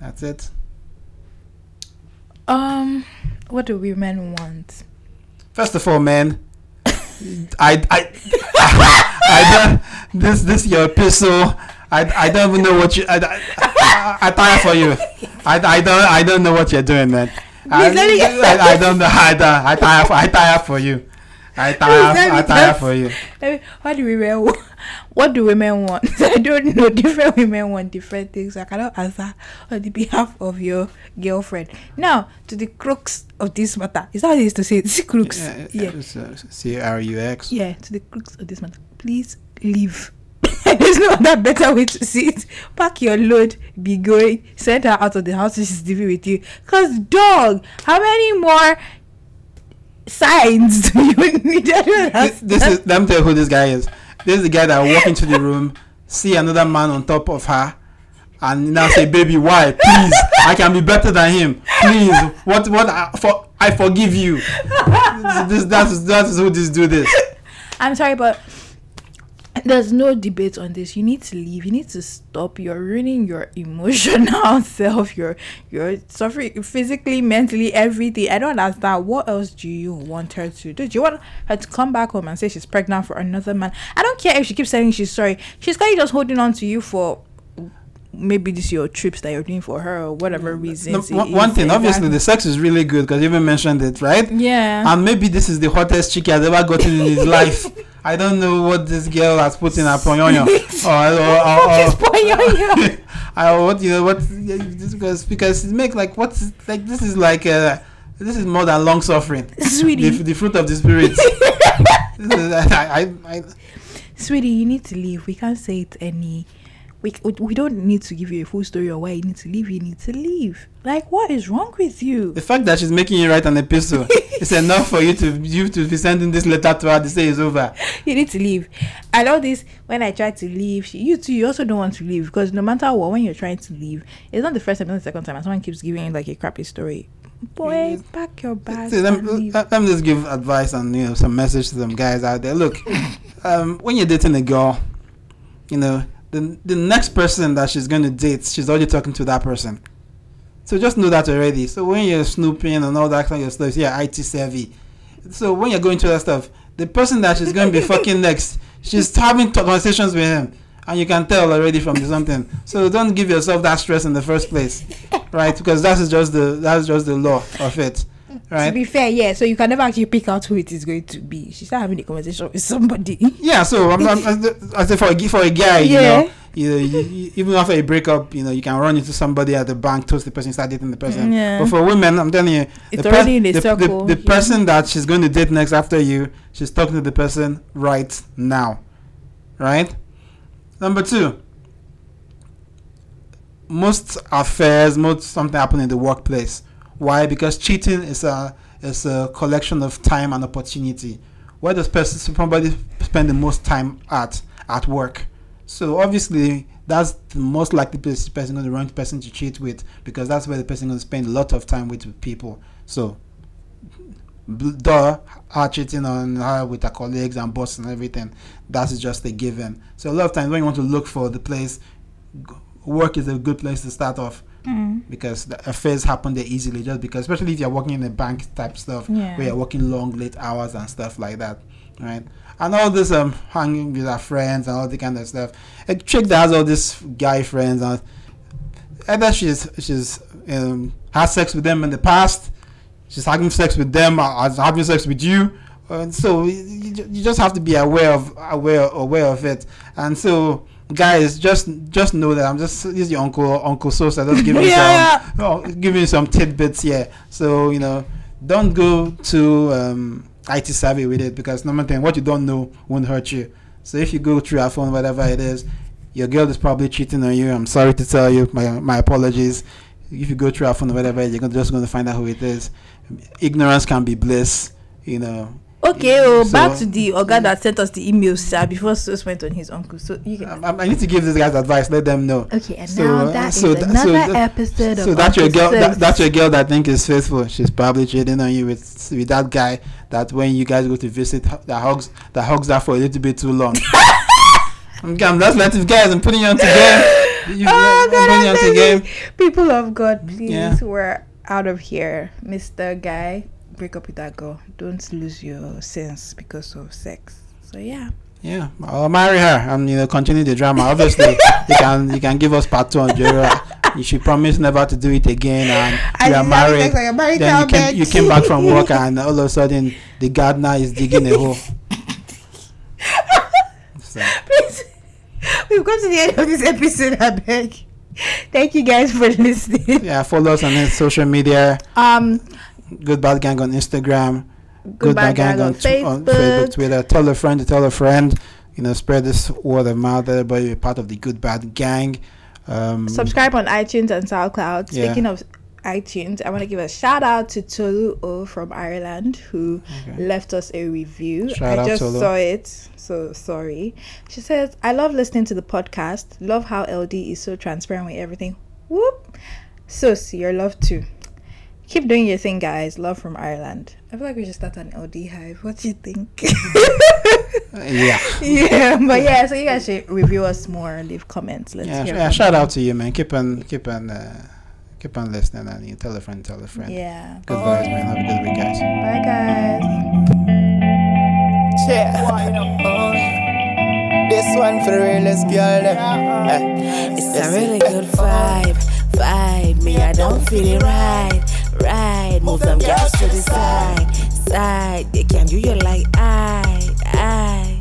S2: That's it.
S1: Um, what do women want?
S2: First of all, man, I I I don't this this your epistle. I, I don't even know what you I, I, I tire for you. I, I don't I don't know what you're doing, man. I,
S1: Please let me get-
S2: I, I don't know. I, I tire for I tire for you. I tire I tire for you.
S1: What do women want? What do women want? I don't know. Different women want different things. I cannot answer on the behalf of your girlfriend. Now to the crux of this matter. Is that how they used to say it? See crux.
S2: Yeah,
S1: Yeah.
S2: uh, C R U X.
S1: Yeah, to the crux of this matter. Please leave. There's no other better way to see it. Pack your load, be going, send her out of the house she's living with you. Cause dog, how many more signs you
S2: This, this is let me tell you who this guy is. This is the guy that walk into the room, see another man on top of her, and now say, "Baby, why? Please, I can be better than him. Please, what? What? I, for I forgive you." This that's that's who this do this.
S1: I'm sorry, but there's no debate on this. You need to leave. You need to stop. You're ruining your emotional self. You're you're suffering physically, mentally, everything. I don't understand. What else do you want her to do? Do you want her to come back home and say she's pregnant for another man? I don't care if she keeps saying she's sorry. She's kind of just holding on to you for maybe this your trips that you're doing for her or whatever mm,
S2: No,
S1: reasons. it
S2: one, one thing, obviously, the sex is really good because you even mentioned it, right?
S1: yeah.
S2: And maybe this is the hottest chick he has ever gotten in his life. I don't know what this girl has put in her ponyoyo. or, or, or, or? I what you know what because because it makes like what's like this is like uh this is more than long suffering.
S1: Sweetie.
S2: The, the fruit of the spirit. Is- I, I, I,
S1: Sweetie, you need to leave. We can't say it any. We, we don't need to give you a full story of why you need to leave. You need to leave. Like, what is wrong with you?
S2: the fact that she's making you write an epistle is enough for you to you to be sending this letter to her to say it's over.
S1: You need to leave. And all this, when I try to leave, she, you too, you also don't want to leave because no matter what, when you're trying to leave, it's not the first time, not the second time, and someone keeps giving you like a crappy story. Boy,
S2: Yes.
S1: pack your bags.
S2: See, let,
S1: and
S2: me,
S1: leave.
S2: let, me just give advice and you know some message to some guys out there. Look, um, when you're dating a girl, you know the the next person that she's going to date, she's already talking to that person. So just know that already. So when you're snooping and all that kind of stuff, yeah, IT savvy. So when you're going through that stuff, the person that she's going to be fucking next, she's having conversations with him, and you can tell already from the something. So don't give yourself that stress in the first place, right? Because that's just the that's just the law of it,
S1: To be fair, yeah. So you can never actually pick out who it is going to be. She start having a conversation with somebody.
S2: Yeah, so I'm, I'm, I say for a for a guy, you
S1: Yeah.
S2: know, you, know, you, you, even after a breakup, you know, you can run into somebody at the bank, toast the person, start dating the person.
S1: Mm, yeah.
S2: But for women, I'm telling you,
S1: It's
S2: the,
S1: already in a
S2: the,
S1: circle,
S2: the, the
S1: yeah.
S2: person that she's going to date next after you, she's talking to the person right now, right? Number two, most affairs, most something happen in the workplace. Why? Because cheating is a is a collection of time and opportunity. Where does person somebody spend the most time at at work? So obviously that's the most likely place person going to wrong person to cheat with because that's where the person going to spend a lot of time with, people. So duh, her cheating on her with her colleagues and boss and everything. That's just a given. So a lot of times when you want to look for the place, work is a good place to start off
S1: Mm.
S2: because the affairs happen there easily. Just because, especially if you're working in a bank type stuff,
S1: Yeah.
S2: where you're working long, late hours and stuff like that, right? And all this um hanging with our friends and all the kind of stuff. A chick that has all these guy friends and either she's she's um had sex with them in the past, she's having sex with them, or or having sex with you. And so you, you you just have to be aware of aware aware of it. And so guys, just just know that I'm just this is your uncle Uncle Sosa just giving
S1: Yeah.
S2: some oh, giving some tidbits here. So you know, don't go too um, IT savvy with it because number ten, what you don't know won't hurt you. So if you go through your phone, whatever it is, your girl is probably cheating on you. I'm sorry to tell you, my my apologies. If you go through our phone, whatever, you're just going to find out who it is. Ignorance can be bliss, you know.
S1: Okay, oh,
S2: So-
S1: back to the organ that sent us the email, sir, before Sos went on his uncle. So you can.
S2: I, I need to give these guys advice. Let them know.
S1: Okay, and
S2: So,
S1: now
S2: uh,
S1: that is
S2: so th- so
S1: another
S2: that-
S1: episode
S2: So
S1: of
S2: that's your girl. That, that's your girl that think is faithful. She's probably cheating on you with with that guy. That when you guys go to visit, that hugs that hugs her for a little bit too long. I'm, I'm just letting guys. I'm putting you on to game. You,
S1: Oh,
S2: I'm
S1: God,
S2: putting you on to game.
S1: People of God, please,
S2: Yeah.
S1: we're out of here, Mister Guy. Break up with that girl. Don't lose your sense because of sex. So yeah.
S2: Yeah, I'll marry her and you know continue the drama. Obviously, you can you can give us part two on Jera. You should promise never to do it again, and you are married.
S1: Like
S2: then you came, you came back from work, and all of a sudden the gardener is digging a hole. So,
S1: Please, we've come to the end of this episode. I beg. Thank you guys for listening.
S2: yeah, follow us on social media.
S1: Um,
S2: Good Bad Gang on Instagram.
S1: Good Bad Gang on
S2: tw- on Facebook, Twitter. Tell a friend to tell a friend. You know, spread this word of mouth. Everybody be part of the Good Bad Gang. Um,
S1: subscribe on iTunes and SoundCloud.
S2: Yeah.
S1: Speaking of iTunes, I want to give a shout out to Tolu O from Ireland who
S2: Okay.
S1: left us a review.
S2: Shout
S1: I just
S2: Tolu.
S1: saw it, so sorry. She says, "I love listening to the podcast. Love how LD is so transparent with everything. Whoop, sus, your love too. Keep doing your thing, guys. Love from Ireland. I feel like we should start an LD hive. What do you think?
S2: yeah.
S1: yeah, but yeah, so you guys should review us more, leave comments. Let's
S2: Yeah,
S1: hear
S2: yeah, shout
S1: you.
S2: out to you, man. Keep on, keep on, uh, keep on listening, and you tell a friend, tell a friend.
S1: Yeah.
S2: Good vibes, man. Have a good week, guys.
S1: Bye, guys.
S3: This one for the realest girl. them. Eh,
S4: It's a really good vibe, vibe. Me, I don't feel it right, right. Move them girls to the side, side. They can't do you like I, I.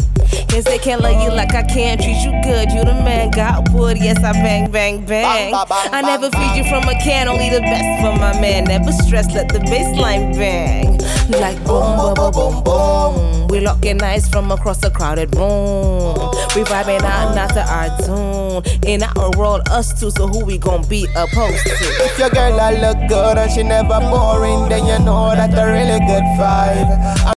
S4: Cause they can't love you like I can, treat you good. You the man, got wood. Yes, I bang, bang, bang.
S3: Bang, ba, bang,
S4: I never feed you from a can, only the best for my man. Never stress, let the baseline bang. Like boom, boom, boom, boom, boom. We locking eyes from across a crowded room. We vibing out not to our tune. In our world, us two, so who we gon' be opposed to?
S3: If your girl I look good and she never boring, then you know that a really good vibe.